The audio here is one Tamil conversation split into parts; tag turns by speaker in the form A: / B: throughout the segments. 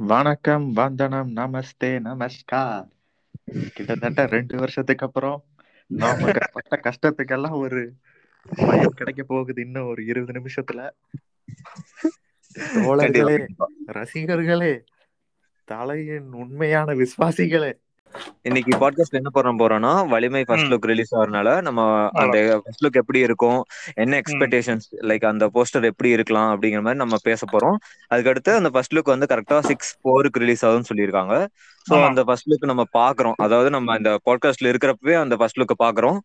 A: வணக்கம், வந்தனம், நமஸ்தே, நமஸ்கார். கிட்டத்தட்ட 2 வருஷத்துக்கு அப்புறம் நாம பட்ட கஷ்டத்துக்கெல்லாம் ஒரு பயன் கிடைக்க போகுது இன்னும் ஒரு 20 நிமிஷத்துல. தோழர்களே. ரசிகர்களே, தலையின் உண்மையான விசுவாசிகளே.
B: இன்னைக்கு பாட்காஸ்ட்ல என்ன பண்ண போறோம்னா, வலிமை ஃபர்ஸ்ட். லுக் ரிலீஸ் ஆகுறனால, நம்ம. அந்த ஃபர்ஸ்ட் லுக் எப்படி இருக்கும்? என்ன. எக்ஸ்பெக்டேஷன்ஸ் லைக் அந்த போஸ்டர் எப்படி இருக்கலாம்? அப்படிங்கிற மாரி நம்ம பேசப் போறோம். அதுக்கடுத்து அந்த ஃபர்ஸ்ட் லுக் வந்து கரெக்ட்டா 6/4க்கு ரிலீஸ் ஆகும்னு சொல்லியிருக்காங்க. சோ. அந்த ஃபர்ஸ்ட் லுக் நம்ம பாக்குறோம். அதாவது நம்ம இந்த பாட்காஸ்ட்ல இருக்கிறப்பவே அந்த ஃபர்ஸ்ட் லுக்க பாக்குறோம்.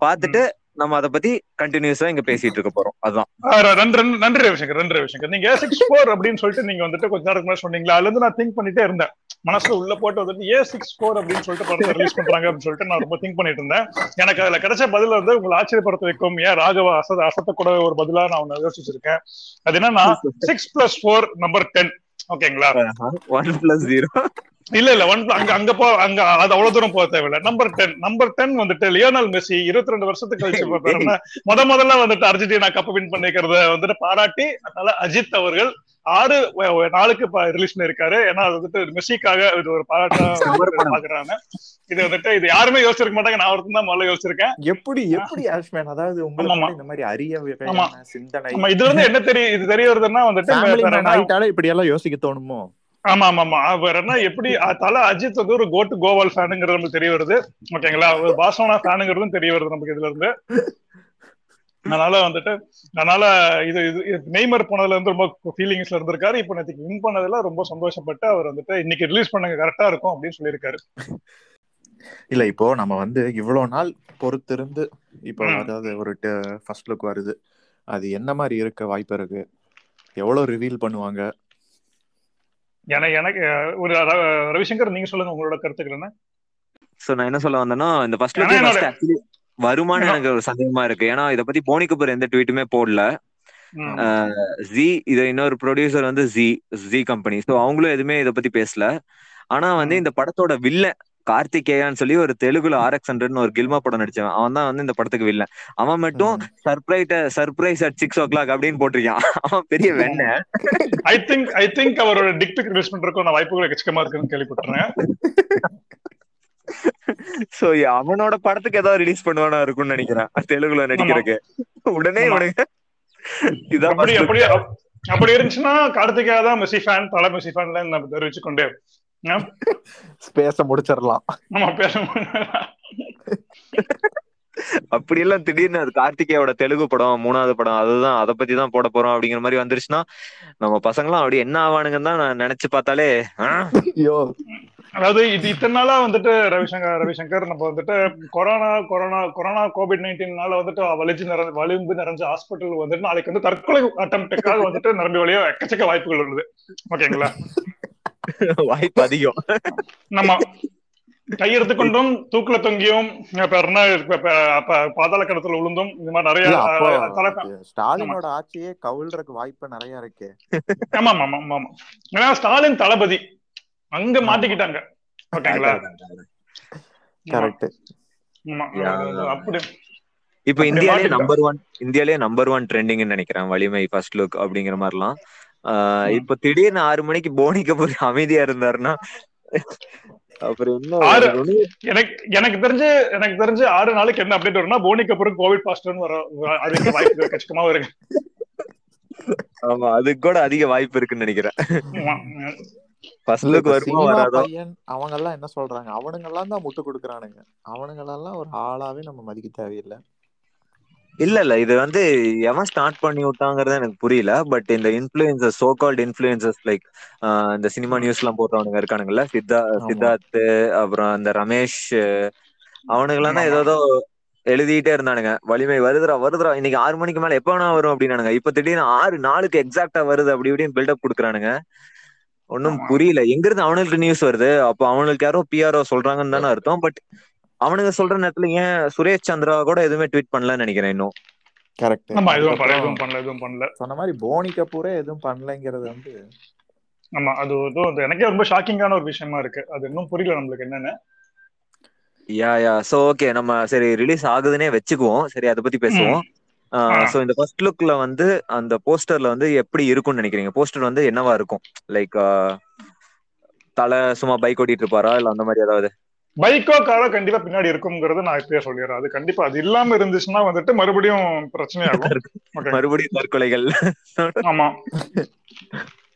B: பாத்துட்டு
C: ம்.
B: நம்ம அத பத்தி கன்டினியூஸா இங்க பேசிட்டு இருக்க போறோம்.
C: ர- நன்றி ரவிசங்கர் நன்றி ரவிசங்கர் நீங்க சிக்ஸ் ஃபோர் அப்படின்னு சொல்லிட்டு நீங்க வந்துட்டு கொஞ்ச நேரத்துக்கு முன்னாடி சொன்னீங்களா அதுல இருந்து நான் திங்க் பண்ணிட்டே இருந்தேன் மனசுல உள்ள போட்டு வந்துட்டு ஏ சிக்ஸ் ஃபோர் அப்படின்னு சொல்லிட்டு படத்தை ரிலீஸ் பண்றாங்க அப்படின்னு சொல்லிட்டு நான் ரொம்ப திங்க் பண்ணிட்டு இருந்தேன். எனக்கு அதுல கிடைச்ச பதில் வந்து உங்களை ஆச்சரியப்படுத்த வைக்கும். ஏன் ராகவ அசத அசத்த கூட ஒரு பதிலா நான் ஒண்ணு யோசிச்சிருக்கேன். அது என்னன்னா six plus four number ten ஓகேங்களா?
B: 1 பிளஸ் 0
C: இல்ல இல்ல ஒன் அங்க அங்க போ அங்க அது அவ்வளவு தூரம் போக தேவையில்ல. நம்பர் டென் நம்பர் டென் வந்துட்டு லியோனல் மெஸ்ஸி இருபத்தி ரெண்டு வருஷத்துக்கு கழிச்சு முத முதல்ல வந்துட்டு அர்ஜென்டினா கப் வின் பண்ணிக்கிறத வந்துட்டு பாராட்டி அதனால அஜித் அவர்கள் ஆறு நாளுக்கு ரிலீஸ் பண்ணிருக்காரு ஏன்னா அது வந்துட்டு மெஸ்ஸிக்காக இது ஒரு பாராட்டா. பாக்குறாங்க இது வந்துட்டு இது யாருமே யோசிச்சிருக்க மாட்டாங்க. நான் ஒருத்தன் தான் முதல்ல யோசிச்சிருக்கேன்.
A: எப்படி எப்படி ஆஷ்மேன்? அதாவது உங்களுக்கு இந்த மாதிரி அரிய சிந்தனை.
C: இதுல இருந்து என்ன தெரிய இது தெரிய வருதுன்னா வந்துட்டு
A: இப்படி எல்லாம் யோசிக்க தோணுமோ?
C: ஆமா ஆமா ஆமா வேற என்ன? எப்படி தல அஜித் வந்து ஒரு கோட்டு கோவால் ஃபேனுங்கிறது நமக்கு தெரிய வருது. ஓகேங்களா? ஒரு பாசோனா ஃபேனுங்கிறதும் தெரிய வருது நமக்கு இதுல இருந்து. அதனால வந்துட்டு அதனால இது இது நெய்மர் போனதுல இருந்து ரொம்ப ஃபீலிங்ஸ்ல இருந்திருக்காரு. இப்போ நேற்றுக்கு வின் பண்ணதுல ரொம்ப சந்தோஷப்பட்டு அவர் வந்துட்டு இன்னைக்கு ரிலீஸ் பண்ணுங்க கரெக்டா இருக்கும் அப்படின்னு சொல்லியிருக்காரு.
A: இல்ல இப்போ நம்ம வந்து இவ்வளவு நாள் பொறுத்திருந்து இப்போ. அதாவது ஒரு ஃபர்ஸ்ட் லுக் வருது. அது என்ன மாதிரி இருக்க வாய்ப்பு இருக்கு? எவ்வளவு ரிவீல் பண்ணுவாங்க?
C: ஏன்னா எனக்கு ஒரு ர- ரவிசங்கர் நீங்க சொல்லுங்க உங்களோட கருத்துக்கள் என்ன?
B: சோ நான் என்ன சொல்ல வந்தேன்னா இந்த ஃபர்ஸ்ட் லுக் வருமானம் எனக்கு ஒரு சந்தேகமா இருக்கு. ஏன்னா இத பத்தி போனி கபூர் எந்த ட்வீட்டுமே போடல. ஜி இது இன்னொரு ப்ரொடியூசர் வந்து ஜி ஜி கம்பெனி சோ அவங்களும் எதுவுமே இத பத்தி பேசல. ஆனா வந்து. இந்த படத்தோட வில்லன் கார்த்திகேயான்னு சொல்லி ஒரு தெலுங்குல ஆர்எக்ஸ் ஹண்ட்ரட்னு ஒரு கில்மா படம் நடிச்சவன். அவன் தான் வந்து இந்த படத்துக்கு வில்லன் அவன் மட்டும். Surprise surprise at six o'clock அப்படின்னு போட்டிருக்கான். அவன் பெரிய வெண்ண.
C: ஐ திங்க் ஐ திங்க் அவரோட டிக் பிக் ரிலீஸ் பண்றதுக்கான வாய்ப்புகள் எக்கச்சக்கமா இருக்குன்னு கேள்விப்பட்டிருக்கேன்.
B: சோ அவனோட படத்துக்கு ஏதாவது ரிலீஸ் பண்ணுவானா இருக்கும்னு நினைக்கிறேன். தெலுங்குல நடிக்கிறதுக்கு. உடனே
C: ஆமா.
B: இவனுங்க இதான்
C: அப்படி இருந்துச்சுன்னா கார்த்திகா தான் மெஸ்ஸி ஃபேன் தலை மெஸ்ஸி ஃபேன் நம்ம தெரிவிச்சு கொண்டே
A: பேச முடிச்சிடலாம்.
C: நம்ம பேச
B: அப்படி எல்லாம் திடீர்னு அது கார்த்திகேயோட தெலுங்கு படம் மூணாவது படம் அதுதான் அதை பத்தி தான் போட போறோம் அப்படிங்கிற மாதிரி வந்துருச்சுன்னா நம்ம பசங்களாம் அப்படி என்ன ஆவானுங்கன்னு தான் நான் நினைச்சு பார்த்தாலே
A: ஐயோ.
C: அதாவது இது இத்தனை நாளா வந்துட்டு ரவிசங்கர் ரவிசங்கர் நம்ம வந்துட்டு கொரோனா கொரோனா கொரோனா கோவிட் நைன்டீன்னால வந்துட்டு வலிஞ்சு நிறைஞ்ச வலிம்பு நிறைஞ்ச ஹாஸ்பிட்டல் வந்துட்டு நாளைக்கு வந்து தற்கொலை அட்டம்ப்டுக்காக வந்துட்டு நிரம்பி வழியோ எக்கச்சக்க வாய்ப்புகள் இருந்தது ஓகேங்களா?
B: வாய்ப்பு அதிகம்.
C: நம்ம கையெடுத்து கொண்டும் தூக்குல தொங்கியும் பாதாள கடத்துல விழுந்தும் இந்த மாதிரி நிறைய
A: ஸ்டாலினோட ஆட்சியே கவிழ்றதுக்கு வாய்ப்பு நிறைய இருக்கு.
C: ஆமா ஆமா ஆமா ஆமா ஏன்னா ஸ்டாலின் தளபதி. அங்க
A: ஆமா.
C: மாட்டிக்கிட்டாங்க ஓகேங்களா?
A: கரெக்ட்.
C: அப்படி.
B: இப்ப இந்தியாலே. நம்பர் ஒன் இந்தியாலே நம்பர் ஒன் ட்ரெண்டிங்னு நினைக்கிறேன். வலிமை ஃபர்ஸ்ட் லுக் அப்படிங்கிற மாதிரிலாம். இப்ப திடீர்னு ஆறு மணிக்கு போனி கபூர் அமைதியா இருந்தாருன்னா அப்புறம் எனக்கு
C: எனக்கு தெரிஞ்சு எனக்கு தெரிஞ்சு ஆறு நாளைக்கு என்ன அப்டேட் வரும்னா போனிக்கு அப்புறம் கோவிட் பாஸ்டர்னு வர அதுக்கு வாய்ப்பு கச்சிதமா இருக்கு.
B: ஆமா அதுக்கு கூட அதிக வாய்ப்பு இருக்குன்னு நினைக்கிறேன்.
A: அவங்க எல்லாம் என்ன சொல்றாங்க? அவனுங்க எல்லாம் தான் முட்டு கொடுக்குறானுங்க. அவனுங்க எல்லாம் ஒரு ஆளாவே நம்ம மதிக்க தேவையில்லை.
B: இல்ல இல்ல. இது வந்து எவன் ஸ்டார்ட் பண்ணி விட்டாங்கிறது எனக்கு புரியல. பட் இந்த influencers so called influencers like இந்த சினிமா நியூஸ் எல்லாம் போடுறவனுங்க இருக்கானுங்கல்ல? சித்தா. சித்தார்த் அப்புறம் இந்த ரமேஷ் அவனுங்கெல்லாம் தான்
C: ஆமா.
B: ஏதோ எழுதிட்டே இருந்தானுங்க. வலிமை வருதுடா வருதுடா. இன்னைக்கு ஆறு மணிக்கு மேல எப்ப வேணா வரும் அப்படின்னானுங்க. இப்ப திடீர்னு ஆறு நாளுக்கு எக்ஸாக்டா வருது அப்படி இப்படின்னு பில்டப் கொடுக்குறானுங்க. ஒன்னும். புரியல. எங்க இருந்து அவனுக்கு நியூஸ் வருது? அப்போ அவனுக்கு யாரோ பிஆர்ஓ சொல்றாங்கன்னு தானே அர்த்தம். பட் அவனுங்க சொல்ற நேரத்துல ஏன் சுரேஷ் சந்திரா கூட எதுவுமே ட்வீட் பண்ணலன்னு நினைக்கிறேன் இன்னும்.
A: கரெக்ட்
C: ஆமா எதுவும் பண்ணல எதுவும் பண்ணல எதுவும் பண்ணல.
A: சொன்ன மாதிரி போனி கபூரே எதுவும் பண்ணலைங்கிறது வந்து
C: ஆமா அது வந்து எனக்கே ரொம்ப ஷாக்கிங்கான ஒரு விஷயமா இருக்கு. அது இன்னும் புரியல நம்மளுக்கு என்னன்னு.
B: யா யா சோ ஓகே நம்ம சரி ரிலீஸ் ஆகுதுன்னே வச்சுக்குவோம். சரி அதை பத்தி பேசுவோம். சோ இந்த ஃபர்ஸ்ட் லுக்ல வந்து அந்த போஸ்டர்ல வந்து எப்படி இருக்கும்னு நினைக்கிறீங்க? போஸ்டர் வந்து என்னவா இருக்கும்? லைக் தலை சும்மா பைக் ஓட்டிட்டு இருப்பாரா? இல்ல அந்த மாதிரி ஏதாவது?
C: பைக்கோ காரோ கண்டிப்பா பின்னாடி இருக்குங்கிறது நான் இப்பயே சொல்லிடுறேன். அது கண்டிப்பா அது இல்லாம இருந்துச்சுன்னா வந்துட்டு மறுபடியும் பிரச்சனையாகும்.
B: மறுபடியும் தற்கொலைகள்.
C: ஆமா.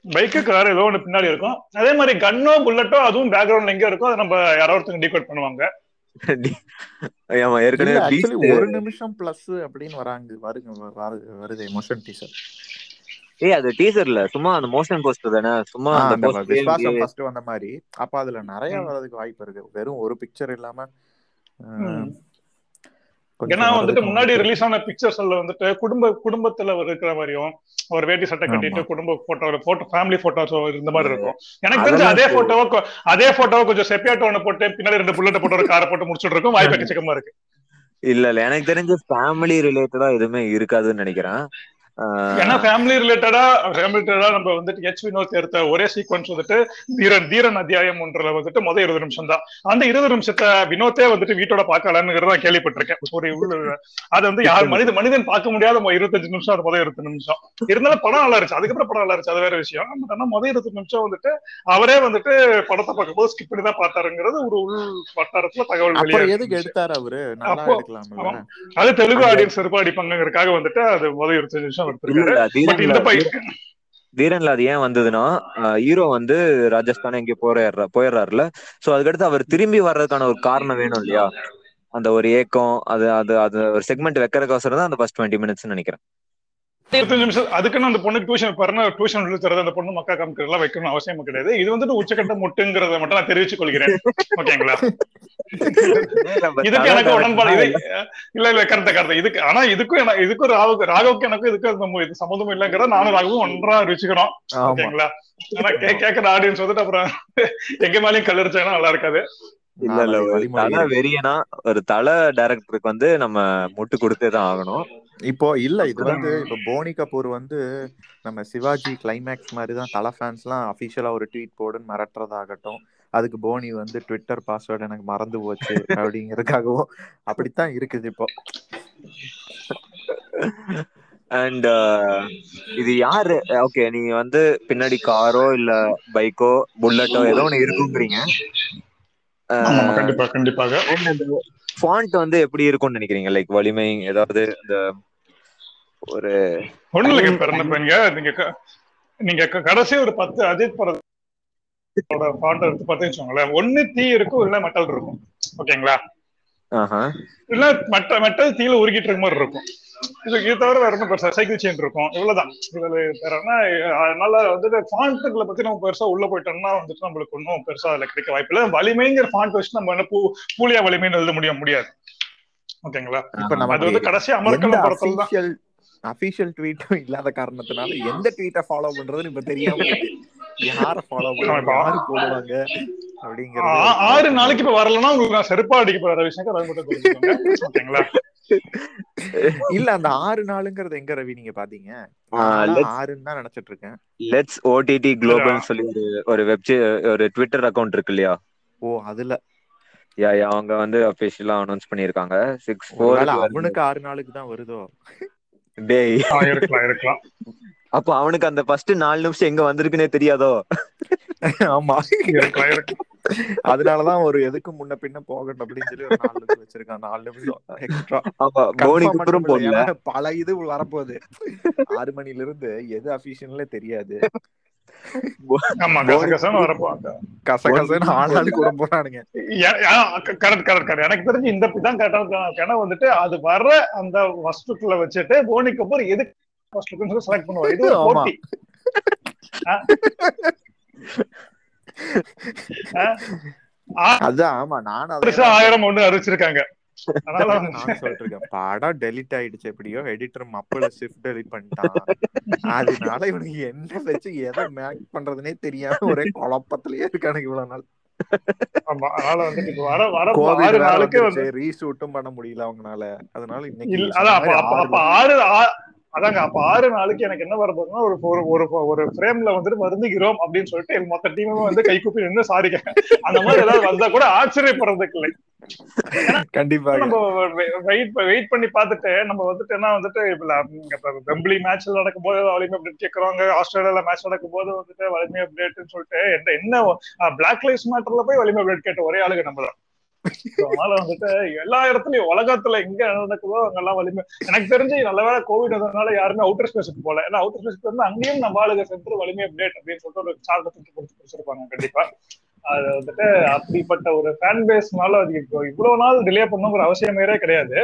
C: பைக்கு கார் ஏதோ ஒண்ணு பின்னாடி இருக்கும். அதே மாதிரி கன்னோ புல்லட்டோ அதுவும் பேக்ரவுண்ட்ல எங்க இருக்கோ அதை நம்ம யாரோ ஒருத்தங்க டீகோட் பண்ணுவாங்க.
B: ஆமா ஏற்கனவே
A: ஒரு நிமிஷம் பிளஸ் அப்படின்னு வராங்க. வருங்க வருது மோஷன் டீசர்
B: ஏய் அது டீசர்ல சும்மா அந்த மோஷன் போஸ்டர் தானே? சும்மா அந்த
A: விஸ்வாசம் ஃபர்ஸ்ட் வந்த மாதிரி. அப்ப அதுல நிறைய. வரதுக்கு வாய்ப்பு இருக்கு. வெறும் ஒரு பிக்சர் இல்லாம
C: ஏன்னா வந்துட்டு முன்னாடி. ரிலீஸ் ஆன பிக்சர்ஸ்ல வந்துட்டு குடும்ப குடும்பத்துல இருக்கிற மாதிரியும் ஒரு வேட்டி சட்டை கட்டிட்டு. குடும்ப போட்டோ போட்டோ ஃபேமிலி போட்டோஸ் இருந்த மாதிரி இருக்கும் எனக்கு தெரிஞ்ச அதே. போட்டோவை அதே போட்டோவை கொஞ்சம் செப்பியா டோனை போட்டு பின்னாடி ரெண்டு புல்லட்ட போட்டு ஒரு காரை போட்டு முடிச்சுட்டு இருக்கும் வாய்ப்பு எக்கச்சக்கமா இருக்கு
B: இல்ல இல்ல எனக்கு தெரிஞ்சு ஃபேமிலி ரிலேட்டடா எதுவுமே இருக்காதுன்னு நினைக்கிறேன்
C: ஏன்னா ஃபேமிலி ரிலேட்டடா ஃபேமிலி ரிலேட்டடா நம்ம வந்துட்டு ஹெச் வினோத் எடுத்த ஒரே சீக்வன்ஸ் வந்துட்டு தீரன் தீரன் அத்தியாயம் ஒன்றுல வந்துட்டு முதல் இருபது நிமிஷம் தான் அந்த இருபது நிமிஷத்தை வினோத்தே வந்துட்டு வீட்டோட பார்க்கலாம்ங்கிறத நான் கேள்விப்பட்டிருக்கேன். ஒரு அது வந்து யார் மனித மனிதன் பார்க்க முடியாத இருபத்தஞ்சு நிமிஷம் அது முதல் இருபத்தி நிமிஷம். இருந்தாலும் படம் நல்லா இருந்துச்சு. அதுக்கப்புறம் படம் நல்லா இருந்துச்சு. அது வேற விஷயம். பட் ஆனா முதல் இருபத்தி நிமிஷம் வந்துட்டு அவரே வந்துட்டு படத்தை பார்க்கும்போது ஸ்கிப் பண்ணி தான் பார்த்தாருங்கிறது ஒரு உள் வட்டாரத்துல தகவல் வெளியே
A: எதுக்கு எடுத்தாரு அவரு? நல்லா.
C: அது தெலுங்கு ஆடியன்ஸ் செருப்பு அடிப்பாங்கிறதுக்காக வந்துட்டு அது முதல் இருபத்தஞ்சு நிமிஷம் எடுத்திருக்காரு
B: தீரன்ல அது ஏன் வந்ததுன்னா ஹீரோ வந்து ராஜஸ்தான் எங்கேயோ போயிடுற போயிடுறாருல சோ அதுக்கடுத்து அவர் திரும்பி வர்றதுக்கான ஒரு காரணம் வேணும் இல்லையா? அந்த ஒரு ஏக்கம் அது அது அது ஒரு செக்மெண்ட் வைக்கிறதுக்கோசரம் தான் அந்த ஃபர்ஸ்ட் டுவெண்ட்டி மினிட்ஸ் நினைக்கிறேன்.
C: இருபத்தஞ்சு நிமிஷம் அதுக்குன்னு அந்த பொண்ணுக்கு டியூஷன் பாருங்க டியூஷன் தரது அந்த பொண்ணு மக்கா காமிக்கிறது எல்லாம் வைக்கணும் அவசியம் கிடையாது. இது வந்துட்டு உச்சக்கட்ட முட்டுங்கிறத மட்டும் நான் தெரிவித்துக் கொள்கிறேன். ஓகேங்களா? இதுக்கு எனக்கு உடன்பாடு. இது இல்ல இல்ல கரெக்ட் கரெக்ட். இதுக்கு ஆனா இதுக்கும் இதுக்கும் ராகு ராகவுக்கு எனக்கு இதுக்கு இது சம்மந்தம் இல்லைங்கிறத நானும் ராகவும் ஒன்றா ருச்சிக்கிறோம் ஓகேங்களா? ஆனா கேட்கிற ஆடியன்ஸ் வந்துட்டு அப்புறம் எங்க மேலயும் கல்லறிச்சாங்கன்னா நல்லா இருக்காது.
B: இல்ல இல்ல ஒரு தலை. வெறியனா ஒரு தலை டைரக்டருக்கு வந்து நம்ம முட்டு கொடுத்தே தான் ஆகணும்.
A: இப்போ இல்ல இது வந்து இப்போ போனி கபூர் வந்து நம்ம சிவாஜி கிளைமேக்ஸ் மாதிரி தான் தலை ஃபேன்ஸ்லாம் அஃபிஷியலா ஒரு ட்வீட் போடுன்னு மிரட்டுறதாகட்டும் அதுக்கு போனி வந்து ட்விட்டர் பாஸ்வேர்டு எனக்கு மறந்து போச்சு அப்படிங்கறதுக்காகவும் அப்படித்தான் இருக்குது இப்போ.
B: அண்ட் இது யாரு? ஓகே நீங்க வந்து பின்னாடி காரோ இல்ல பைக்கோ புல்லட்டோ ஏதோ ஒண்ணு இருக்குங்கிறீங்க.
C: கண்டிப்பா கண்டிப்பாக.
B: ஃபாண்ட் வந்து எப்படி இருக்கும்னு நினைக்கிறீங்க? லைக் வலிமை ஏதாவது இந்த ஒரு
C: நீங்க நீங்க கடைசி ஒரு பத்து அஜித் படத்தோட எடுத்து பார்த்தீங்கன்னு வச்சுக்கோங்களேன். ஒண்ணு தீ இருக்கும் இல்ல மெட்டல் இருக்கும். ஓகேங்களா? இல்ல மெட்ட மெட்டல் தீல உருகிட்டு இருக்க மாதிரி இருக்கும். இது இது தவிர வேற பெருசா சைக்கிள் செயின் இருக்கும். இவ்வளவுதான். இதுல அதனால வந்துட்டு ஃபாண்ட்டுகளை பத்தி நம்ம பெருசா உள்ள போயிட்டோம்னா வந்துட்டு நம்மளுக்கு ஒன்றும் பெருசா அதுல கிடைக்க வாய்ப்பு இல்லை. வலிமைங்கிற ஃபாண்ட் வச்சு நம்ம என்ன பூ பூலியா வலிமைன்னு எழுத முடிய முடியாது. ஓகேங்களா?
A: இப்ப
C: அது வந்து கடைசி
A: எந்த
C: அமர்க்கலம் படத்துல தான்.
A: அபிஷியல் ட்வீட்டும் இல்லாத காரணத்தினால எந்த ட்வீட்டை ஃபாலோ பண்றதுன்னு இப்ப தெரியாம யார ஃபாலோ பண்ணுவாங்க யாரு போடுவாங்க அப்படிங்கறது
C: ஆறு நாளைக்கு இப்ப வரலன்னா உங்களுக்கு நான் செருப்பா அடிக்க போற விஷயம் அதை மட்டும் தெரிஞ்சுக்கோங்க. ஓகேங்களா?
A: இல்ல அந்த ஆறு நாளுங்கிறது எங்க ரவி நீங்க பாத்தீங்க? ஆறுன்னு தான் நினைச்சிட்டு இருக்கேன்
B: லெட்ஸ் ஓடிடி குளோபல் சொல்லி ஒரு ஒரு வெப்சை ஒரு ட்விட்டர் அக்கவுண்ட் இருக்கு இல்லையா?
A: ஓ அதுல.
B: யா யா அவங்க வந்து அபிஷியலா அனௌன்ஸ் பண்ணிருக்காங்க சிக்ஸ்
A: ஒருவேளை
B: ஃபோர்
A: அவனுக்கு ஆறு நாளுக்கு தான் வருதோ?
B: டேய்.
C: இருக்கலாம் இருக்கலாம்.
B: அப்ப அவனுக்கு அந்த ஃபர்ஸ்ட் நாலு நிமிஷம் எங்க வந்திருக்குன்னே தெரியாதோ?
A: ஆமா. அதனாலதான் ஒரு எதுக்கு முன்ன பின்ன போகட்டும் அப்படின்னு சொல்லி ஒரு நாலு நிமிஷம் வச்சிருக்கான். நாலு நிமிஷம் எக்ஸ்ட்ரா
B: அப்புறம் போடல
A: பல இது வரப்போகுது. ஆறு மணில இருந்து எது அபிஷியல்ல தெரியாது.
C: எனக்கு தெரிஞ்சு இந்த தான் கரெக்டா வந்துட்டு அது வர்ற அந்த வஸ்துக்குள்ள வச்சுட்டு போனிக்கு அப்புறம் எது செலக்ட் பண்ணுவாங்க இது. போட்டி.
A: அதான் ஆமா நானும்
C: ஆயிரம் ஒண்ணு அறிவிச்சிருக்காங்க
A: படம் டெலிட் ஆயிடுச்சு எப்படியோ எடிட்டர் மப்பள ஷிஃப்ட் டெலிட் பண்ணிட்டான். அதனால இவனுக்கு என்ன வச்சு எதை மேக் பண்றதுனே தெரியாம ஒரே குழப்பத்திலேயே இருக்கானுங்க இவ்வளவு நாள். ரீஷூட்டும் பண்ண முடியல அவங்கனால அதனால இன்னைக்கு
C: அதாங்க அப்ப ஆறு நாளைக்கு எனக்கு என்ன வர போகுதுன்னா ஒரு ஒரு ஒரு ஃப்ரேம்ல வந்துட்டு வருந்துகிறோம் அப்படின்னு சொல்லிட்டு மொத்த டீமும் வந்து கைகூப்பி நின்று சாரிக்க அந்த மாதிரி ஏதாவது வந்தா கூட ஆச்சரியப்படுறதுக்கு இல்லை.
A: கண்டிப்பாக.
C: நம்ம வெயிட் வெயிட் பண்ணி பார்த்துட்டு நம்ம வந்துட்டு என்ன வந்துட்டு இப்ப வெம்பிளி மேட்ச்ல நடக்கும் போது வலிமை அப்டேட் கேட்கறாங்க ஆஸ்திரேலியால மேட்ச் நடக்கும் போது வந்துட்டு வலிமை அப்டேட்னு சொல்லிட்டு என்ன என்ன பிளாக் லைஃப் மேட்டர்ல போய் வலிமை அப்டேட் கேட்ட ஒரே ஆளுங்க நம்மள. அதனால வந்துட்டு எல்லா இடத்துலயும் உலகத்துல எங்க நடக்குதோ அங்கெல்லாம் வலிமை. எனக்கு தெரிஞ்சு நல்ல வேலை கோவிட் வந்ததுனால யாருமே அவுட்டர் ஸ்பேஸுக்கு போல ஏன்னா அவுட்டர் ஸ்பேஸ்க்கு வந்து அங்கேயும் நம்ம ஆளுக சென்று வலிமை அப்டேட் அப்படின்னு சொல்லிட்டு ஒரு சார்ட் கொடுத்து பிடிச்சிருப்பாங்க கண்டிப்பா. அது வந்துட்டு அப்படிப்பட்ட ஒரு ஃபேன் பேஸ்னால அது இவ்வளவு நாள் டிலே பண்ணுங்கிற அவசியமே கிடையாது.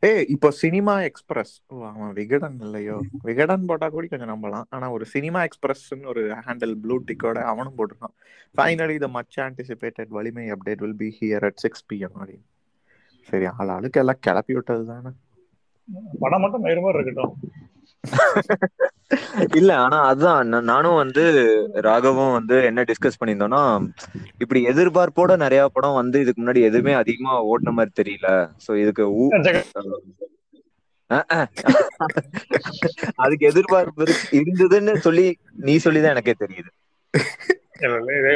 A: ஏய் இப்போ சினிமா எக்ஸ்பிரஸ் ஆமா விகடன் இல்லையோ? விகடன் போட்டா கூட கொஞ்சம் நம்பலாம். ஆனா ஒரு சினிமா எக்ஸ்பிரஸ்னு ஒரு ஹேண்டில் ப்ளூ டிக்கோட அவனும் போட்டிருக்கான். Finally the much anticipated Valimai update will be here at six PM அப்படின்னு. சரி ஆள் ஆளுக்கு எல்லாம் கிளப்பி விட்டது தானே
C: படம் மட்டும் வேறு மாதிரி இருக்கட்டும்.
B: இல்ல ஆனா அதுதான். நானும் வந்து ராகவும் வந்து என்ன டிஸ்கஸ் பண்ணியிருந்தோம்னா இப்படி எதிர்பார்ப்போட நிறைய படம் வந்து இதுக்கு முன்னாடி எதுவுமே அதிகமா ஓட்டின மாதிரி தெரியல. சோ இதுக்கு அதுக்கு எதிர்பார்ப்பு இருந்ததுன்னு சொல்லி நீ சொல்லிதான் எனக்கே தெரியுது.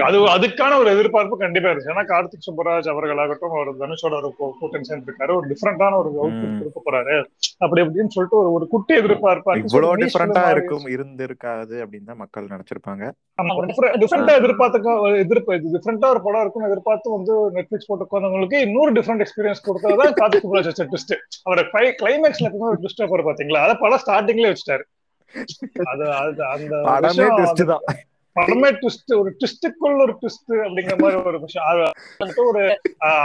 C: அது அதுக்கான ஒரு எதிர்பார்ப்பு கண்டிப்பா இருந்துச்சு. ஏன்னா கார்த்திக் சுப்பராஜ் அவர்களாகட்டும் ஒரு தனுஷோட ஒரு கூட்டம் சேர்ந்திருக்காரு ஒரு டிஃப்ரெண்டான ஒரு அவுட்புட். கொடுக்க போறாரு. அப்படி அப்படின்னு சொல்லிட்டு ஒரு ஒரு குட்டி எதிர்பார்ப்பு
A: இவ்வளவு டிஃபரெண்டா இருக்கும் இருந்திருக்காது அப்படின்னு தான் மக்கள் நினைச்சிருப்பாங்க.
C: டிஃப்ரெண்டா எதிர்பார்த்துக்க எதிர்ப்பு டிஃப்ரெண்டா ஒரு படம் இருக்கும் எதிர்பார்த்து வந்து நெட்ஃபிளிக்ஸ் போட்டு உட்காந்தவங்களுக்கு இன்னொரு டிஃப்ரெண்ட் எக்ஸ்பீரியன்ஸ் கொடுத்ததான் கார்த்திக் சுப்ராஜ் வச்ச ட்விஸ்ட் அவரை கிளைமேக்ஸ்ல எப்பவுமே ஒரு ட்விஸ்ட் போற பாத்தீங்களா? அதை படம் ஸ்டார்டிங்ல வச்சுட்டாரு. அது அது அந்த
A: படமே ட்விஸ்ட்
C: ஒரு ட்விஸ்டுக்குள்ள ஒரு ட்விஸ்ட் அப்படிங்கிற மாதிரி ஒரு விஷயம். ஒரு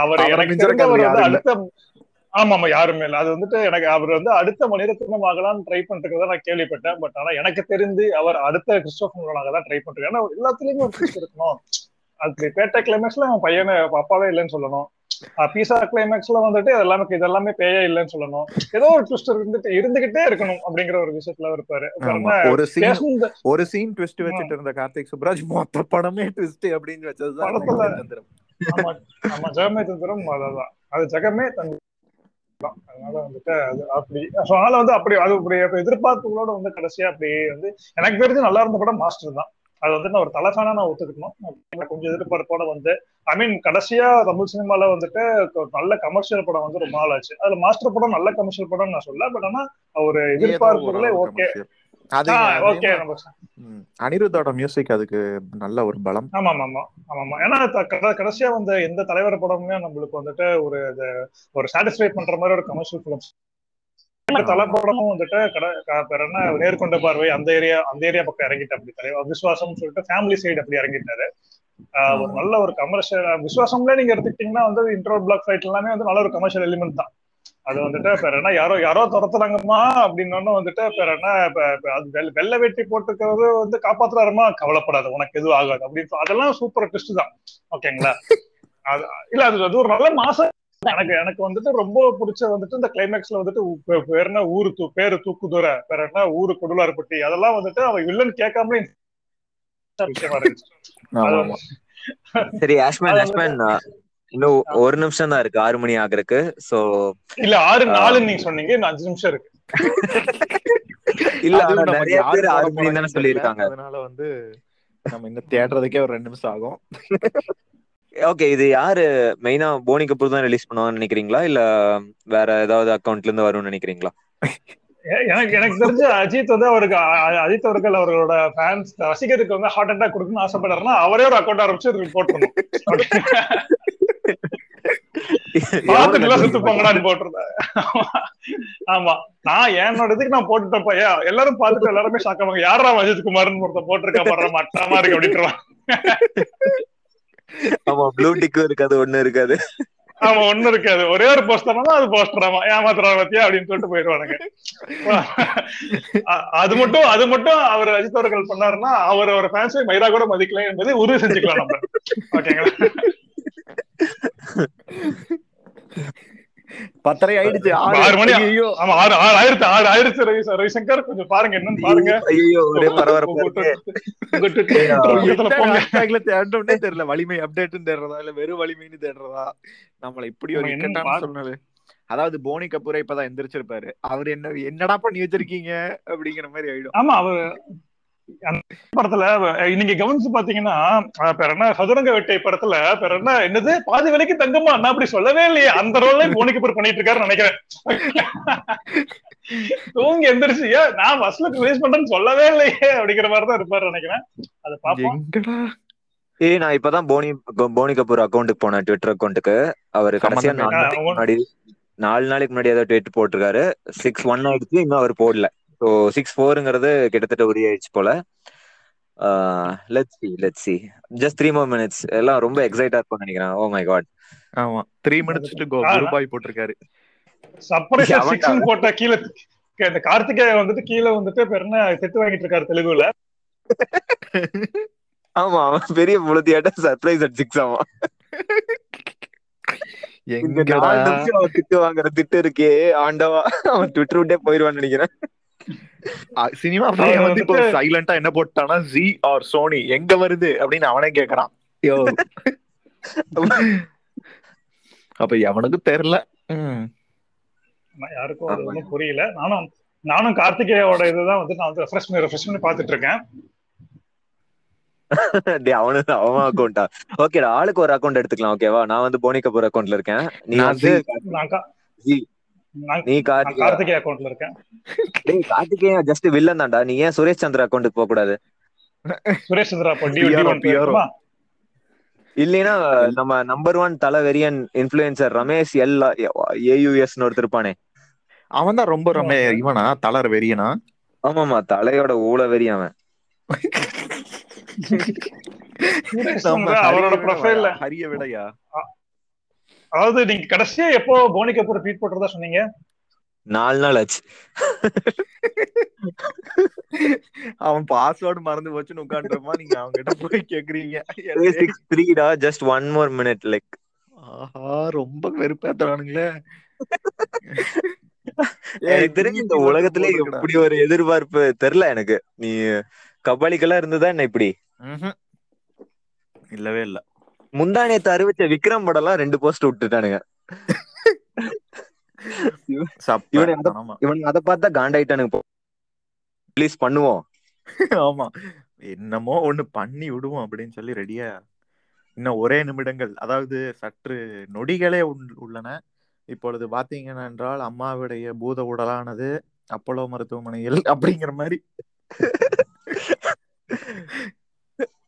C: அவர் எனக்கு தெரிஞ்ச
A: யாரும்
C: வந்து. அடுத்த ஆமா ஆமா யாருமே இல்ல. அது வந்துட்டு எனக்கு அவர் வந்து அடுத்த மணிரத்னம் ஆகலாம்னு ட்ரை பண்றதுதான் நான் கேள்விப்பட்டேன். பட் ஆனா எனக்கு தெரிந்து அவர் அடுத்த கிறிஸ்டோபர் நோலனாக தான் ட்ரை பண்றாரு. ஏன்னா எல்லாத்துலயுமே ஒரு ட்விஸ்ட் இருக்கணும். அது பேட்டை கிளைமேக்ஸ்ல அவன் பையனை அப்பாவே இல்லைன்னு சொல்லணும். பீசா கிளைமேக்ஸ்ல வந்துட்டு எல்லாமே இது எல்லாமே பேயே இல்லைன்னு சொல்லணும். ஏதோ ஒரு ட்விஸ்ட் இருந்துட்டு இருந்துகிட்டே இருக்கணும் அப்படிங்கிற ஒரு விஷயத்துல இருப்பாரு.
A: ஒரு சீன் ஒரு சீன் ட்விஸ்ட் வச்சுட்டு இருந்த கார்த்திக் சுப்ராஜ் மொத்த படமே ட்விஸ்ட் அப்படின்னு வச்சதுதான்
C: படத்துல-. ஆமா ஆமா ஜெகமே தந்திரம் அதான் அது ஜெகமே தந்திரம் தான். அதனால வந்துட்டு அது அப்படி அதனால வந்து அப்படி அது அப்படி அப்ப எதிர்பார்ப்புகளோட வந்து கடைசியா அப்படி வந்து எனக்கு தெரிஞ்சு நல்லா இருந்த படம் மாஸ்டர் தான். அது வந்து நான் ஒரு தலைஃபானா நான் ஒத்துக்கணும் கொஞ்சம் எதிர்பார்ப்போட வந்து ஐ மீன் கடைசியா தமிழ் சினிமால வந்துட்டு நல்ல கமர்ஷியல் படம் வந்து ரொம்ப நாள் ஆச்சு. அதுல மாஸ்டர் படம் நல்ல கமர்ஷியல் படம் நான் சொல்ல பட் ஆனா ஒரு எதிர்பார்ப்புகளே ஓகே
A: அனிருத்தோட மியூசிக் அதுக்கு நல்ல ஒரு பலம்.
C: ஆமா ஆமா ஆமா ஆமா ஏன்னா கடைசியா வந்த எந்த தலைவர் படமுமே நம்மளுக்கு வந்துட்டு ஒரு ஒரு சாட்டிஸ்ஃபை பண்ற மாதிரி ஒரு கமர்ஷியல் ஃபிலிம்ஸ் தலை படமும் வந்துட்டு கடை நேர்கொண்ட பார்வை அந்த ஏரியா அந்த ஏரியா பக்கம் இறங்கிட்டு அப்படி தலைவர் விசுவாசம் சொல்லிட்டு ஃபேமிலி சைடு அப்படி இறங்கிட்டாரு. ஒரு நல்ல ஒரு கமர்ஷியல் விசுவாசம்ல நீங்க எடுத்துக்கிட்டீங்கன்னா வந்து இன்ட்ரோ பிளாக் ஃபைட் எல்லாமே வந்து நல்ல ஒரு கமர்ஷியல் எலிமெண்ட் தான். அது வந்துட்டு பேர் என்ன யாரோ யாரோ துரத்துறாங்கம்மா அப்படின்னு வந்துட்டு பேர் என்ன அது வெள்ள- வெட்டி போட்டுக்கிறது வந்து காப்பாத்துறாருமா? கவலைப்படாது உனக்கு எதுவும் ஆகாது அப்படின்னு அதெல்லாம் சூப்பர் ட்விஸ்ட் தான். ஓகேங்களா அது இல்ல அது அது ஒரு நல்ல மாசம் எனக்கு எனக்கு வந்துட்டு ரொம்ப பிடிச்ச வந்துட்டு இந்த கிளைமேக்ஸ்ல வந்துட்டு உ- பே- பேர் என்ன ஊரு தூ பேரு தூக்குதுறை பேர் என்ன ஊரு கொடுலார்பட்டி அதெல்லாம் வந்துட்டு அவன் வில்லன் கேட்காமலே
B: சரி ஆஷ்மேன் ஆஷ்மேன் இன்னும் ஒரு நிமிஷம் தான் இருக்கு ஆறு மணி ஆகுறதுக்கு சோ
C: இல்ல ஆறு நாலுன்னு நீங்க சொன்னீங்க இன்னும் அஞ்சு நிமிஷம் இருக்கு.
B: இல்ல நிறைய பேர் ஆறு மணி தானே சொல்லியிருக்காங்க.
A: அதனால வந்து நம்ம இன்னும் தேடுறதுக்கே ஒரு ரெண்டு நிமிஷம் ஆகும்.
B: ஓகே இது யாரு? மெயினா போனி கபூர் தான் ரிலீஸ் பண்ணுவாங்கன்னு நினைக்கிறீங்களா? இல்ல வேற ஏதாவது அக்கவுண்ட்ல இருந்து வரும்னு நினைக்கிறீங்களா?
C: எனக்கு எனக்கு தெரிஞ்ச அஜித் வந்து அவருக்கு அஜித் அவர்கள் அவர்களோட ஃபேன்ஸ் ரசிகருக்கு வந்து ஹார்ட் அட்டாக் கொடுக்கணும்னு ஆசைப்பட்டாருன்னா அவரே ஒரு அக்கௌண்ட் ஆரம்பிச்சு இதுக்கு போட்டுருணும் பார்த்துட்டு எல்லாம் செத்து போங்கடான்னு போட்டிருந்தேன் ஆமா. நான் என்னோட இதுக்கு நான் போட்டுட்டப்ப ஏ, எல்லாரும் பார்த்துட்டு எல்லாருமே ஷாக் ஆவாங்க. யாரா அஜித் குமார்னு ஒருத்தன் போட்டிருக்கா பாடுற மட்டமா இருக்கு அப்படின்றான்
B: ஆமா ப்ளூ டிக்கும் இருக்காது ஒண்ணு இருக்காது.
C: ஆமா ஒண்ணு இருக்காது. ஒரே ஒரு போஸ்டர் அது போஸ்டராமா ஏமாத்துறா பத்தியா? அப்படின்னு சொல்லிட்டு போயிடுவானுங்க. அது மட்டும் அது மட்டும் அவர் அஜித் அவர்கள் பண்ணாருன்னா அவர் ஒரு ஃபேன்ஸை மயிரா கூட மதிக்கல என்பதை உறுதி செஞ்சுக்கலாம் நம்ம. ஓகேங்களா?
A: பத்தரை ஆயிடுச்சு.
C: ஆறு மணி
A: ஐயோ
C: ஆமா ஆறு ஆறு ஆயிரத்து ஆறு ஆயிரத்து ரவி ரவிசங்கர். கொஞ்சம் பாருங்க என்னன்னு பாருங்க.
B: ஐயோ ஒரே பரபரப்பா
A: தேடணும்னே தெரியல. வலிமை அப்டேட்னு தேடுறதா? இல்ல வெறும் வலிமைன்னு தேடுறதா? நம்மள இப்படி ஒரு இக்கட்டான சூழ்நிலை. அதாவது போனி கபூரை இப்பதான் எந்திரிச்சிருப்பாரு. அவர் என்ன என்னடா பண்ணி வச்சிருக்கீங்க? அப்படிங்கிற மாதிரி ஆயிடும்.
C: ஆமா அவர் படத்துல நீங்க கவனிச்சு பாத்தீங்கன்னா பேர் என்ன சதுரங்க வேட்டை படத்துல பேர் என்ன என்னது பாதி வேலைக்கு தங்கம்மா நான் அப்படி சொல்லவே இல்லையே. அந்த ரோல்ல போனி கபூர் பண்ணிட்டு இருக்காருன்னு நினைக்கிறேன். தூங்கி எந்திரிச்சு நான் பஸ்ல ரிலீஸ் பண்றேன்னு சொல்லவே இல்லையே அப்படிங்கிற மாதிரி தான் இருப்பாரு நினைக்கிறேன். அதை
A: எங்கடா?
B: ஏய் நான் இப்பதான் போனி போனி கபூர் அக்கௌண்ட்டுக்கு போனேன் ட்விட்டர் அக்கௌண்ட்டுக்கு அவர் கடைசியா நாலு. நாளைக்கு முன்னாடி நாலு நாளைக்கு முன்னாடி ஏதோ ட்வீட் போட்டிருக்காரு. சிக்ஸ் ஒன் ஆயிடுச்சு இன்னும் அவர் போடல. ஸோ சிக்ஸ் ஃபோருங்கிறது கிட்டத்தட்ட உரி ஆயிடுச்சு போல let's see let's see just three more minutes எல்லாம் ரொம்ப எக்ஸைட்டா இருக்கும் நினைக்கிறேன். ஓ மை காட்
A: ஆமா. Three minutes to go. Gurubhai போட்டிருக்காரு.
C: சர்ப்ரைஸ். சிக்ஸ் போட்ட கீழே இந்த கார்த்திகேய வந்துட்டு கீழே வந்துட்டு பேர் என்ன திட்டு வாங்கிட்டு இருக்காரு தெலுங்குல
B: ஆமா அவன் பெரிய புலத்தியாட்ட சர்ப்ரைஸ் அட் சிக்ஸ் அவன். திட்டு வாங்குற திட்டு இருக்கே ஆண்டவா. அவன் ட்விட்டர் விட்டே போயிருவான்னு நினைக்கிறேன்.
A: சினிமா பையன் வந்து இப்போ சைலண்டா என்ன போட்டானா ஜி ஆர் சோனி எங்க வருது அப்படின்னு அவனே கேக்குறான். யோ. அப்ப எவனுக்கு தெரியல.
C: யாருக்கும் அது ஒன்றும் புரியல. நானும் நானும் கார்த்திகேயோட இதுதான் வந்து நான் வந்து ரெஃப்ரெஷ் பண்ணி ரெஃப்ரெஷ் பண்ணி பாத்துட்டு இருக்கேன்
B: டேய் அவனு அவன் அக்கௌண்டா ஓகேடா ஆளுக்கு ஒரு அக்கௌண்ட் எடுத்துக்கலாம். ஓகேவா நான் வந்து போனி கபூர் அக்கௌண்ட்ல இருக்கேன். நீ
A: நான்
B: வந்து நீ கார்த்திகேயா
C: அக்கௌண்ட்ல இருக்கேன்.
B: டேய் கார்த்திகேயா ஜஸ்ட் வில்லன் தான்டா. நீ ஏன் சுரேஷ் சந்திர அக்கௌண்ட்டுக்கு போக கூடாது?
C: சுரேஷ் சந்திரா அப்போ.
B: இல்லைன்னா நம்ம நம்பர் ஒன் தல வெரியன் இன்ஃபுளுசர் ரமேஷ் எல் ஏயுஎஸ் ஒருத்தர் இருப்பானே.
A: அவன் தான் ரொம்ப ரொம்ப இவனா? தளர் வெறியனா
B: ஆமாமா தலையோட ஊழ வெறி அவன்
C: அவரோட ப்ரொஃபைல்ல
A: ஹரிய விடையா?
C: அதாவது நீங்க கடைசியா எப்போ போனி கபூர் ட்வீட் போட்டுறதா சொன்னீங்க?
B: நாலு நாள் ஆச்சு.
A: அவன் பாஸ்வேர்டு மறந்து போச்சுன்னு உட்காந்துருப்பா நீங்க அவங்க கிட்ட போய் கேக்குறீங்க.
B: Just one more minute like
A: ஆஹா ரொம்ப வெறுப்பேத்துறானுங்களே.
B: எனக்கு தெரிஞ்சு இந்த உலகத்திலே எப்படி ஒரு எதிர்பார்ப்பு தெரியல எனக்கு. நீ கபாலிக்கெல்லாம் இருந்ததா என்ன இப்படி?
A: இல்லவே இல்ல.
B: முந்தா நேத்து அறிவிச்ச விக்ரம் படம்லாம் ரெண்டு போஸ்ட் விட்டுட்டானுங்க.
A: சப்ப.
B: இவனை அத- பார்த்தா காண்டாயிட்டானுங்க ப்ளீஸ் பண்ணுவோம்.
A: ஆமா. என்னமோ ஒண்ணு பண்ணி விடுவோம் அப்படின்னு சொல்லி ரெடியா இன்னும் ஒரே நிமிடங்கள். அதாவது சற்று நொடிகளே உள்- உள்ளன. இப்பொழுது பாத்தீங்கன்னா என்றால் அம்மாவுடைய பூத உடலானது அப்போலோ மருத்துவமனையில் அப்படிங்கிற மாதிரி.